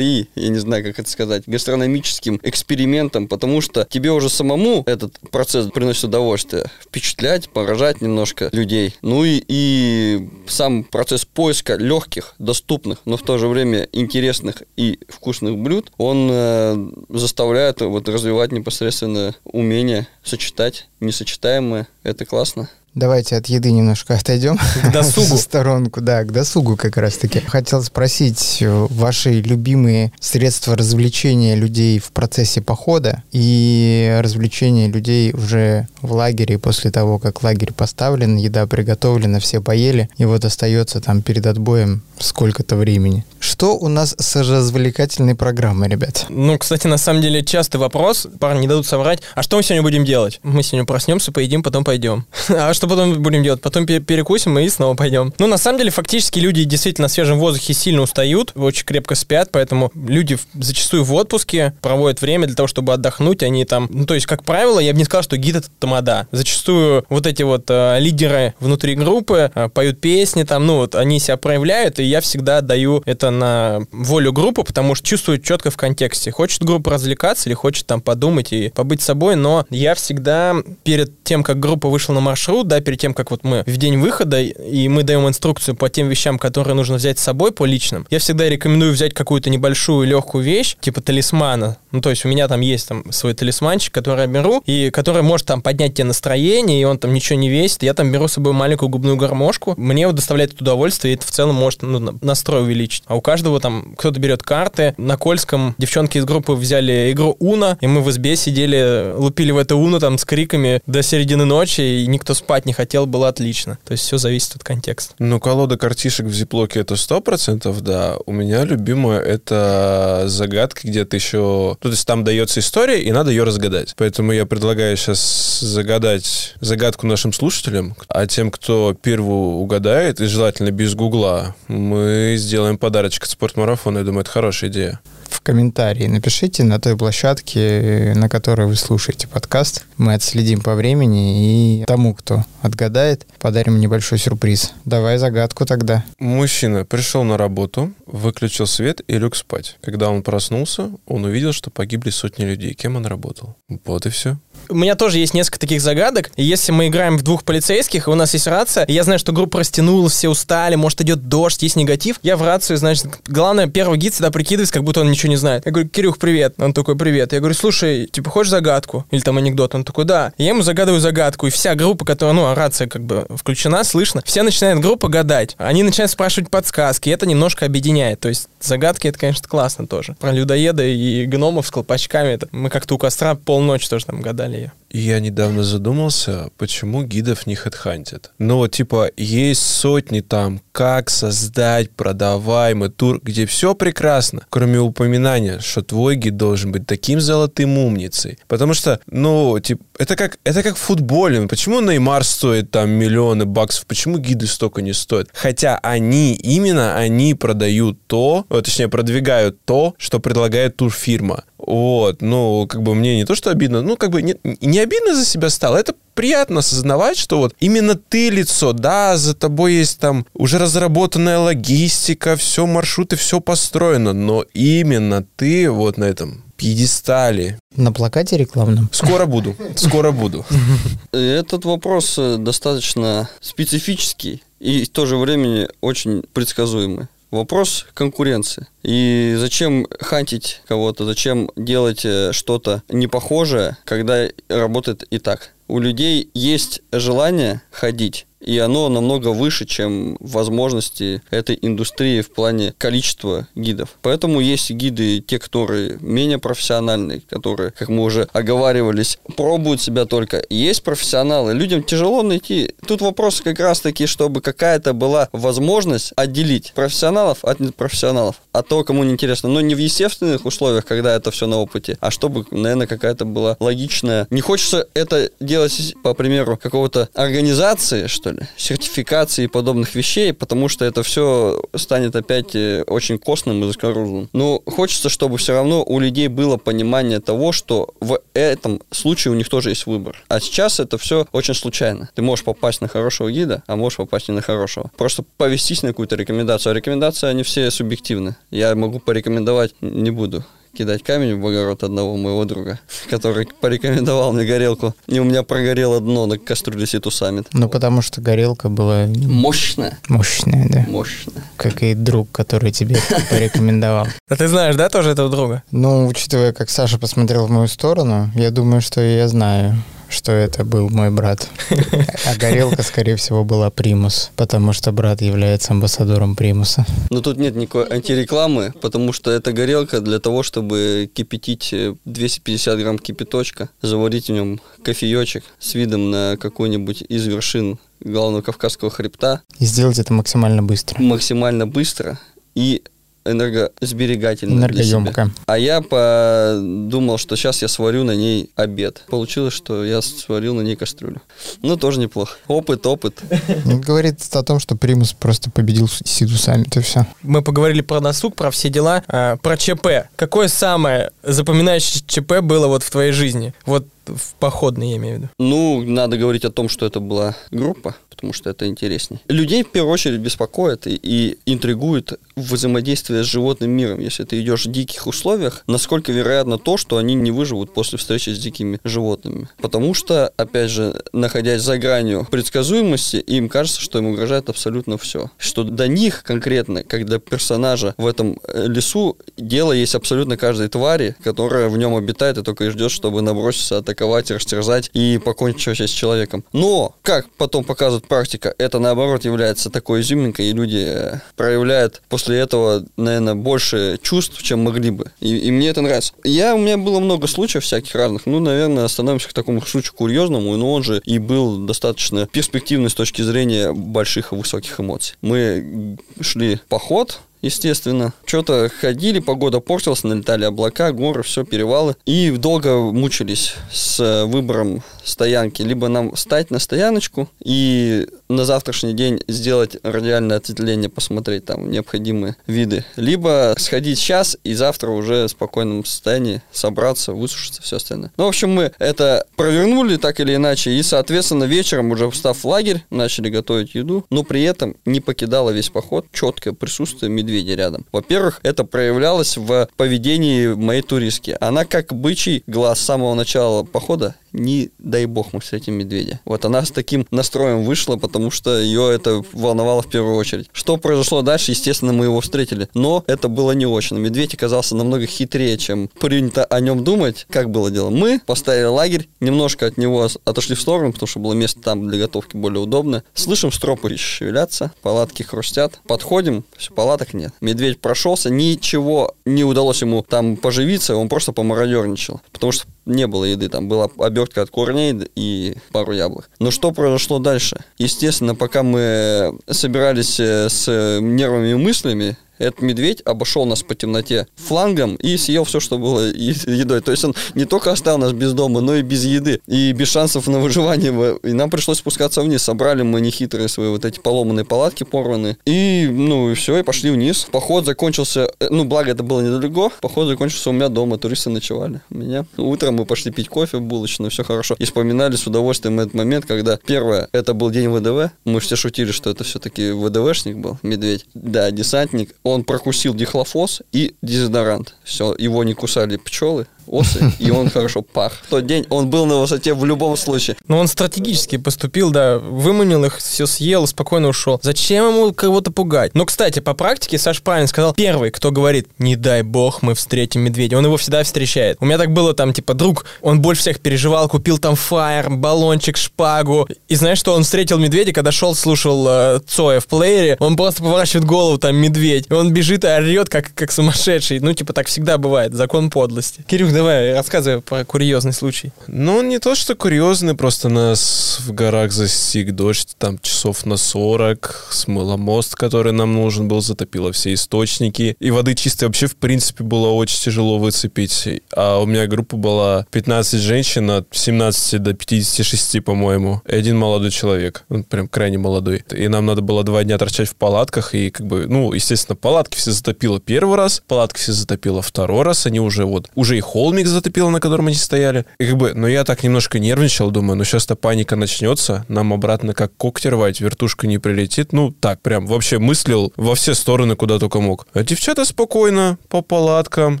кулинарии, я не знаю, как это сказать, гастрономическим экспериментам, потому что тебе уже самому этот процесс приносит удовольствие. Впечатлять, поражать немножко людей. Ну и, и сам процесс поиска легких, доступных, но в то же время интересных и вкусных блюд, он э, заставляет вот развивать непосредственно умение сочетать несочетаемое. Это классно. Давайте от еды немножко отойдем. К досугу. Сторонку, да, к досугу как раз-таки. Хотел спросить, э, ваши любимые средства развлечения людей в процессе похода и развлечения людей уже в лагере после того, как лагерь поставлен, еда приготовлена, все поели, и вот остается там перед отбоем сколько-то времени. Что у нас с развлекательной программой, ребят? Ну, кстати, на самом деле частый вопрос, парни не дадут соврать. А что мы сегодня будем делать? Мы сегодня проснемся, поедим, потом пойдем. А что потом будем делать? Потом пе- перекусим и снова пойдем. Ну, на самом деле, фактически люди действительно на свежем воздухе сильно устают, очень крепко спят, поэтому люди зачастую в отпуске проводят время для того, чтобы отдохнуть. Они там, ну, то есть, как правило, я бы не сказал, что гид это тамада. Зачастую вот эти вот э, лидеры внутри группы э, поют песни, там, ну, вот они себя проявляют, и я всегда отдаю это на волю группы, потому что чувствую четко в контексте. Хочет группа развлекаться или хочет там подумать и побыть собой, но я всегда перед тем, как группа вышла на маршрут, да, перед тем, как вот мы в день выхода, и мы даем инструкцию по тем вещам, которые нужно взять с собой по личным, я всегда рекомендую взять какую-то небольшую легкую вещь, типа талисмана. Ну, то есть у меня там есть там свой талисманчик, который я беру, и который может там поднять тебе настроение, и он там ничего не весит. Я там беру с собой маленькую губную гармошку. Мне вот доставляет это удовольствие, и это в целом может ну, на- настрой увеличить. А у каждого там кто-то берет карты. На Кольском девчонки из группы взяли игру Уна, и мы в избе сидели, лупили в это Уна там с криками до середины ночи, и никто спать не хотел, было отлично. То есть все зависит от контекста. Ну, колода картишек в зиплоке это сто процентов, да. У меня любимая это загадки, где ты еще... Ну, то есть там дается история, и надо ее разгадать. Поэтому я предлагаю сейчас загадать загадку нашим слушателям, а тем, кто первую угадает, и желательно без гугла, мы сделаем подарочек от спортмарафона. Я думаю, это хорошая идея. В комментарии напишите на той площадке, на которой вы слушаете подкаст. Мы отследим по времени и тому, кто отгадает, подарим небольшой сюрприз. Давай загадку тогда. Мужчина пришел на работу, выключил свет и лег спать. Когда он проснулся, он увидел, что погибли сотни людей. Кем он работал? Вот и все. У меня тоже есть несколько таких загадок. Если мы играем в двух полицейских, и у нас есть рация, я знаю, что группа растянулась, все устали, может, идет дождь, есть негатив, я в рацию, значит, главное, первый гид всегда прикидывается, как будто он ничего не знает. Я говорю, Кирюх, привет. Он такой, привет. Я говорю, слушай, типа, хочешь загадку? Или там анекдот? Он такой, да. Я ему загадываю загадку, и вся группа, которая, ну, рация как бы включена, слышно, все начинают группа гадать. Они начинают спрашивать подсказки, и это немножко объединяет. То есть загадки, это, конечно, классно тоже. Про людоеда и гномов с колпачками, это мы как-то у костра полночи тоже там гадали ее. Я недавно задумался, почему гидов не хедхантят. Ну, вот, типа, есть сотни там, как создать продаваемый тур, где все прекрасно, кроме упоминания, что твой гид должен быть таким золотым умницей. Потому что, ну, типа, это как, это как в футболе. Почему Неймар стоит там миллионы баксов? Почему гиды столько не стоят? Хотя они, именно они продают то, точнее, продвигают то, что предлагает турфирма. Вот, ну, как бы мне не то, что обидно, ну, как бы не, не обидно за себя стало, это приятно осознавать, что вот именно ты лицо, да, за тобой есть там уже разработанная логистика, все маршруты, все построено, но именно ты вот на этом пьедестале. На плакате рекламном? Скоро буду, скоро буду. Этот вопрос э, достаточно специфический и в то же время очень предсказуемый. Вопрос конкуренции. И зачем хантить кого-то, зачем делать э, что-то непохожее, когда работает и так? У людей есть желание ходить, и оно намного выше, чем возможности этой индустрии в плане количества гидов. Поэтому есть гиды, те, которые менее профессиональные, которые, как мы уже оговаривались, пробуют себя только. Есть профессионалы, людям тяжело найти. Тут вопрос как раз-таки, чтобы какая-то была возможность отделить профессионалов от непрофессионалов, от того, кому не интересно. Но не в естественных условиях, когда это все на опыте, а чтобы, наверное, какая-то была логичная. Не хочется это делать, по примеру, какого-то организации, что ли, сертификации подобных вещей, потому что это все станет опять э, очень костным и заскорузлым. Но хочется, чтобы все равно у людей было понимание того, что в этом случае у них тоже есть выбор. А сейчас это все очень случайно. Ты можешь попасть на хорошего гида, а можешь попасть не на хорошего. Просто повестись на какую-то рекомендацию. А рекомендации, они все субъективны. Я могу порекомендовать, не буду кидать камень в огород одного моего друга, который порекомендовал мне горелку. И у меня прогорело дно на кастрюле Ситу Саммит. Ну, потому что горелка была Мощная. мощная, да. Мощная. Как и друг, который тебе порекомендовал. А ты знаешь, да, тоже этого друга? Ну, учитывая, как Саша посмотрел в мою сторону, я думаю, что я знаю что это был мой брат. А горелка, скорее всего, была Примус, потому что брат является амбассадором Примуса. Но тут нет никакой антирекламы, потому что это горелка для того, чтобы кипятить э, 250 грамм кипяточка, заварить в нем кофеечек с видом на какой-нибудь из вершин главного Кавказского хребта И сделать это максимально быстро. максимально быстро и энергосберегательно себя. Энергоемко. А я подумал, что сейчас я сварю на ней обед. Получилось, что я сварил на ней кастрюлю. Ну, тоже неплохо. Опыт, опыт. Это говорит о том, что Примус просто победил Сиду Саммит, и все. Мы поговорили про досуг, про все дела, а, про ЧП. Какое самое запоминающее ЧП было вот в твоей жизни? Вот в походной, я имею в виду. Ну, надо говорить о том, что это была группа, потому что это интереснее. Людей в первую очередь беспокоит и, и интригует взаимодействие с животным миром. Если ты идешь в диких условиях, насколько вероятно то, что они не выживут после встречи с дикими животными. Потому что, опять же, находясь за гранью предсказуемости, им кажется, что им угрожает абсолютно все. Что до них конкретно, как для персонажа в этом э, лесу, дело есть абсолютно каждой твари, которая в нем обитает и только и ждет, чтобы наброситься, атаковать, растерзать и покончить с человеком. Но, как потом показывает практика, это наоборот является такой изюминкой, и люди э, проявляют после этого, наверное, больше чувств, чем могли бы. И, и мне это нравится. Я, у меня было много случаев всяких разных. Ну, наверное, остановимся к такому случаю курьезному, но он же и был достаточно перспективный с точки зрения больших и высоких эмоций. Мы шли поход, естественно. Что-то ходили, погода портилась, налетали облака, горы, все, перевалы. И долго мучились с выбором стоянки. Либо нам встать на стояночку и на завтрашний день сделать радиальное ответвление, посмотреть там необходимые виды. Либо сходить сейчас и завтра уже в спокойном состоянии собраться, высушиться, все остальное. Ну, в общем, мы это провернули так или иначе, и, соответственно, вечером уже встав в лагерь, начали готовить еду, но при этом не покидало весь поход четкое присутствие медведя рядом. Во-первых, это проявлялось в поведении моей туристки. Она как бычий глаз с самого начала похода не дай бог мы встретим медведя. Вот она с таким настроем вышла, потому что ее это волновало в первую очередь. Что произошло дальше, естественно, мы его встретили. Но это было не очень. Медведь оказался намного хитрее, чем принято о нем думать. Как было дело? Мы поставили лагерь, немножко от него отошли в сторону, потому что было место там для готовки более удобное. Слышим, стропы шевелятся, палатки хрустят. Подходим, все, палаток нет. Медведь прошелся, ничего не удалось ему там поживиться, он просто помародерничал. Потому что не было еды, там была обертка от корней и пару яблок. Но что произошло дальше? Естественно, пока мы собирались э, с нервными мыслями, этот медведь обошел нас по темноте флангом и съел все, что было едой. То есть он не только оставил нас без дома, но и без еды, и без шансов на выживание. И нам пришлось спускаться вниз. Собрали мы нехитрые свои вот эти поломанные палатки порванные. И, ну, и все, и пошли вниз. Поход закончился, э, ну, благо это было недалеко. Поход закончился у меня дома, туристы ночевали у меня. Утром мы пошли пить кофе в булочную, все хорошо. И вспоминали с удовольствием этот момент, когда первое, это был день ВДВ. Мы все шутили, что это все-таки ВДВшник был, медведь. Да, десантник он прокусил дихлофос и дезодорант. Все, его не кусали пчелы, осы, и он хорошо пах. В тот день он был на высоте в любом случае. Но он стратегически поступил, да, выманил их, все съел, спокойно ушел. Зачем ему кого-то пугать? Но, кстати, по практике Саш правильно сказал, первый, кто говорит, не дай бог мы встретим медведя, он его всегда встречает. У меня так было там, типа, друг, он больше всех переживал, купил там фаер, баллончик, шпагу. И знаешь, что он встретил медведя, когда шел, слушал э, Цоя в плеере, он просто поворачивает голову, там медведь, и он бежит и орет, как, как сумасшедший. Ну, типа, так всегда бывает, закон подлости. Кирюх, давай, рассказывай про курьезный случай. Ну, не то, что курьезный, просто нас в горах застиг дождь, там часов на 40, смыло мост, который нам нужен был, затопило все источники. И воды чистой вообще, в принципе, было очень тяжело выцепить. А у меня группа была 15 женщин от 17 до 56, по-моему, и один молодой человек, он прям крайне молодой. И нам надо было два дня торчать в палатках, и как бы, ну, естественно, палатки все затопило первый раз, палатки все затопило второй раз, они уже вот, уже и холмик затопило, на котором они стояли. И как бы, но я так немножко нервничал, думаю, ну сейчас-то паника начнется, нам обратно как когти рвать, вертушка не прилетит. Ну, так, прям вообще мыслил во все стороны, куда только мог. А девчата спокойно, по палаткам,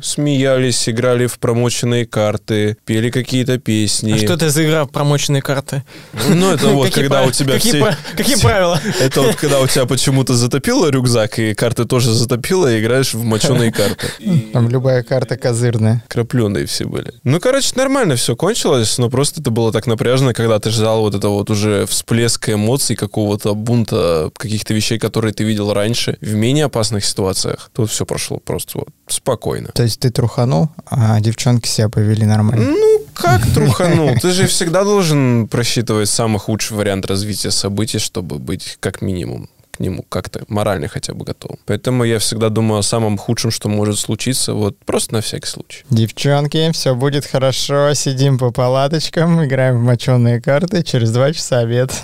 смеялись, играли в промоченные карты, пели какие-то песни. А что это за игра в промоченные карты? Ну, это вот, когда у тебя какие все... Какие правила? Это вот когда у тебя почему-то затопило рюкзак, и карты тоже затопило, и играешь в моченые карты. Там любая карта козырная. Крапленые все были. Ну, короче, нормально все кончилось, но просто это было так напряжно, когда ты ждал вот это вот уже всплеска эмоций, какого-то бунта, каких-то вещей, которые ты видел раньше в менее опасных ситуациях. Тут все прошло просто вот спокойно. То есть ты труханул, а девчонки себя повели нормально. Ну, как труханул? Ты же всегда должен просчитывать самый худший вариант развития событий, чтобы быть как минимум к нему как-то морально хотя бы готовым. Поэтому я всегда думаю о самом худшем, что может случиться, вот просто на всякий случай. Девчонки, все будет хорошо, сидим по палаточкам, играем в моченые карты, через два часа обед.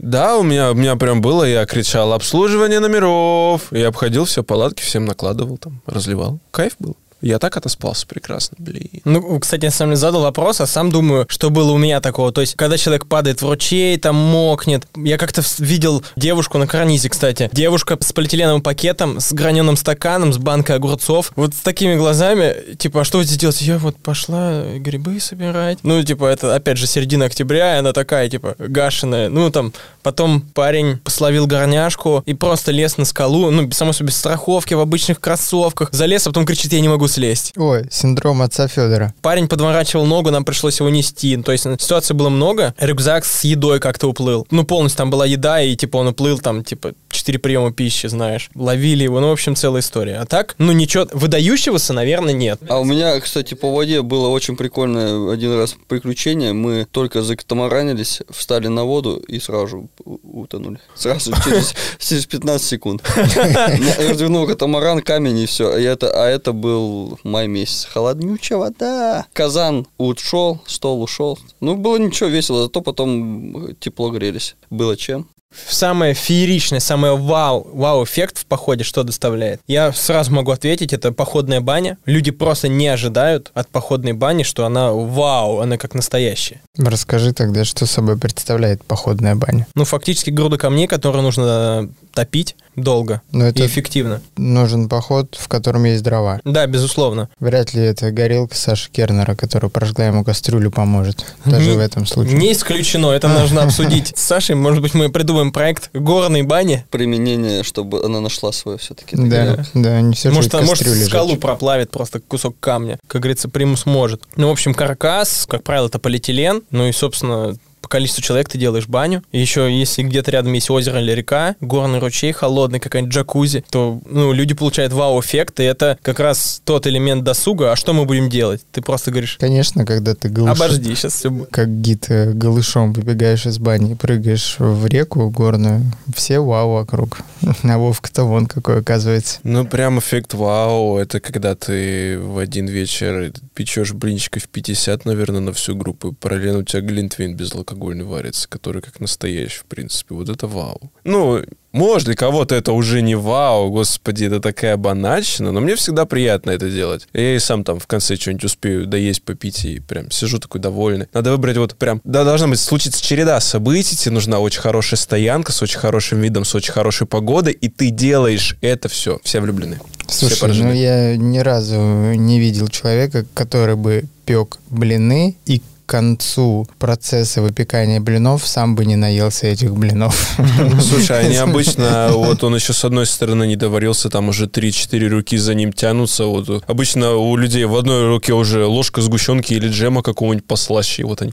Да, у меня, у меня прям было, я кричал «Обслуживание номеров!» Я обходил все палатки, всем накладывал там, разливал. Кайф был. Я так отоспался прекрасно, блин. Ну, кстати, я сам задал вопрос, а сам думаю, что было у меня такого. То есть, когда человек падает в ручей, там мокнет. Я как-то видел девушку на карнизе, кстати. Девушка с полиэтиленовым пакетом, с граненым стаканом, с банкой огурцов. Вот с такими глазами, типа, а что вы здесь делаете? Я вот пошла грибы собирать. Ну, типа, это, опять же, середина октября, и она такая, типа, гашеная. Ну, там, потом парень словил горняшку и просто лез на скалу, ну, само собой, без страховки, в обычных кроссовках. Залез, а потом кричит, я не могу слезть. Ой, синдром отца Федора. Парень подворачивал ногу, нам пришлось его нести. То есть ситуаций было много. Рюкзак с едой как-то уплыл. Ну, полностью там была еда, и типа он уплыл там, типа, четыре приема пищи, знаешь. Ловили его, ну, в общем, целая история. А так, ну, ничего выдающегося, наверное, нет. А у меня, кстати, по воде было очень прикольное один раз приключение. Мы только закатамаранились, встали на воду и сразу утонули. Сразу через, через 15 секунд. Я Развернул катамаран, камень и все. это, а это был май месяц. Холоднючая вода. Казан ушел, стол ушел. Ну, было ничего весело, зато потом тепло грелись. Было чем. Самое фееричное, самое вау, вау-эффект в походе что доставляет? Я сразу могу ответить, это походная баня. Люди просто не ожидают от походной бани, что она вау, она как настоящая. Расскажи тогда, что собой представляет походная баня. Ну, фактически груда камней, которые нужно топить долго Но и это эффективно. нужен поход, в котором есть дрова. Да, безусловно. Вряд ли это горелка Саши Кернера, которая прожгла ему кастрюлю, поможет. Даже Не- в этом случае. Не исключено, это нужно обсудить с Сашей. Может быть, мы придумаем проект горной бани. Применение, чтобы она нашла свое все-таки. Да, да, не все Может, же а может кастрюли скалу проплавит просто кусок камня. Как говорится, примус может. Ну, в общем, каркас, как правило, это полиэтилен. Ну и, собственно, по количеству человек ты делаешь баню. И еще, если где-то рядом есть озеро или река, горный ручей, холодный, какая-нибудь джакузи, то ну, люди получают вау-эффект, и это как раз тот элемент досуга. А что мы будем делать? Ты просто говоришь, Конечно, когда ты голыш... обожди, сейчас все будет. как гид э, голышом выбегаешь из бани и прыгаешь в реку горную, все вау вокруг. А Вовка-то вон какой оказывается. Ну, прям эффект вау, это когда ты в один вечер печешь блинчиков 50, наверное, на всю группу. Параллельно у тебя глинтвейн безалкогольный варится, который как настоящий, в принципе. Вот это вау. Ну, может, для кого-то это уже не вау, господи, это такая банальщина, но мне всегда приятно это делать. Я и сам там в конце что-нибудь успею доесть, попить, и прям сижу такой довольный. Надо выбрать вот прям, да, должна быть случиться череда событий, тебе нужна очень хорошая стоянка с очень хорошим видом, с очень хорошей погодой, и ты делаешь это все. Все влюблены. Все Слушай, поражены. ну я ни разу не видел человека, который бы пек блины и концу процесса выпекания блинов сам бы не наелся этих блинов. Слушай, они обычно, вот он еще с одной стороны не доварился, там уже 3-4 руки за ним тянутся. Вот обычно у людей в одной руке уже ложка сгущенки или джема какого-нибудь послаще. И вот они,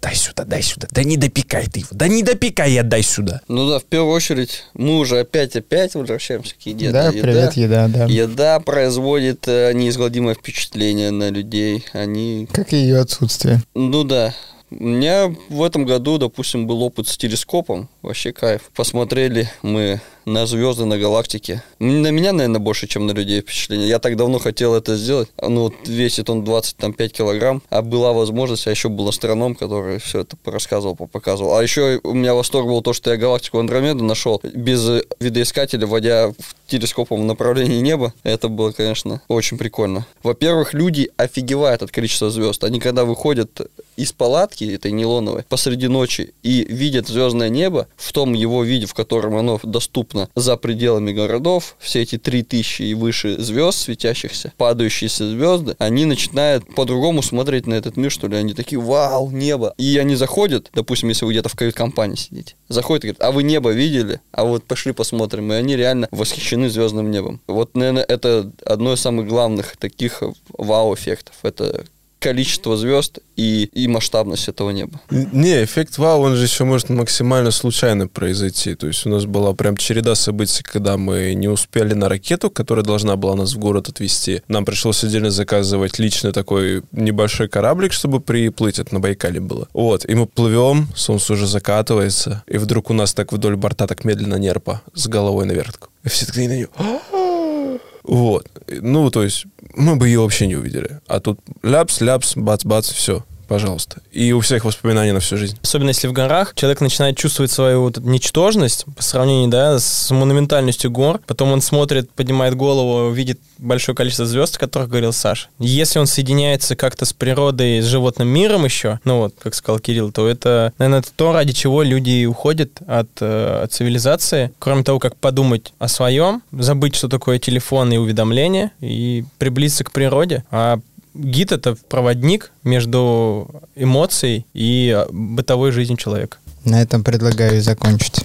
дай сюда, дай сюда, да не допекай ты его, да не допекай, я дай сюда. Ну да, в первую очередь, мы уже опять-опять возвращаемся к еде. Да, еда. привет, еда, да. Еда производит э, неизгладимое впечатление на людей. Они, Как и ее отсутствие. ну да. У меня в этом году, допустим, был опыт с телескопом. Вообще кайф. Посмотрели мы на звезды, на галактики. На меня, наверное, больше, чем на людей впечатление. Я так давно хотел это сделать. Ну, вот весит он 25 килограмм, а была возможность, а еще был астроном, который все это рассказывал, показывал. А еще у меня восторг был то, что я галактику Андромеду нашел без э, видоискателя, вводя телескопом в направлении неба. Это было, конечно, очень прикольно. Во-первых, люди офигевают от количества звезд. Они когда выходят из палатки этой нейлоновой посреди ночи и видят звездное небо в том его виде, в котором оно доступно за пределами городов, все эти 3000 и выше звезд светящихся, падающиеся звезды, они начинают по-другому смотреть на этот мир, что ли. Они такие, вау, небо. И они заходят, допустим, если вы где-то в кают-компании сидите, заходят и говорят, а вы небо видели? А вот пошли посмотрим. И они реально восхищены звездным небом. Вот, наверное, это одно из самых главных таких вау-эффектов. Это количество звезд и, и масштабность этого неба. Не, эффект вау, он же еще может максимально случайно произойти. То есть у нас была прям череда событий, когда мы не успели на ракету, которая должна была нас в город отвезти. Нам пришлось отдельно заказывать лично такой небольшой кораблик, чтобы приплыть. Это на Байкале было. Вот, и мы плывем, солнце уже закатывается, и вдруг у нас так вдоль борта так медленно нерпа с головой наверх. И все такие на нее. Вот. Ну, то есть, мы бы ее вообще не увидели. А тут ляпс, ляпс, бац-бац, все, пожалуйста. И у всех воспоминания на всю жизнь. Особенно если в горах человек начинает чувствовать свою вот ничтожность по сравнению да, с монументальностью гор. Потом он смотрит, поднимает голову, видит большое количество звезд, о которых говорил Саша. Если он соединяется как-то с природой, с животным миром еще, ну вот, как сказал Кирилл, то это, наверное, это то, ради чего люди уходят от, э, от цивилизации. Кроме того, как подумать о своем, забыть, что такое телефон и уведомления, и приблизиться к природе. А гид — это проводник между эмоцией и бытовой жизнью человека. На этом предлагаю закончить.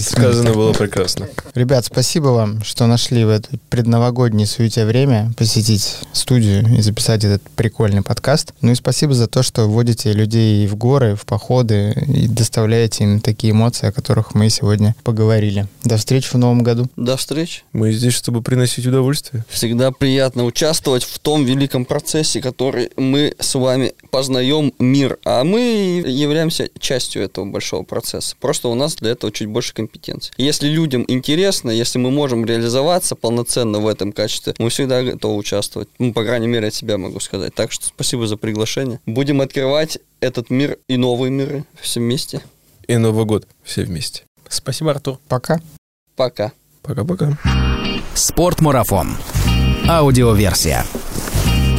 Сказано было прекрасно. Ребят, спасибо вам, что нашли в это предновогоднее суете время посетить студию и записать этот прикольный подкаст. Ну и спасибо за то, что вводите людей в горы, в походы и доставляете им такие эмоции, о которых мы сегодня поговорили. До встречи в новом году. До встречи. Мы здесь, чтобы приносить удовольствие. Всегда приятно участвовать в том великом процессе, который мы с вами познаем мир, а мы являемся частью этого большого процесса. Просто у нас для этого чуть больше компетенций. Если людям интересно, если мы можем реализоваться полноценно в этом качестве, мы всегда готовы участвовать. Ну, по крайней мере, от себя могу сказать. Так что спасибо за приглашение. Будем открывать этот мир и новые миры все вместе. И Новый год все вместе. Спасибо, Артур. Пока. Пока. Пока-пока. Спортмарафон. Аудиоверсия.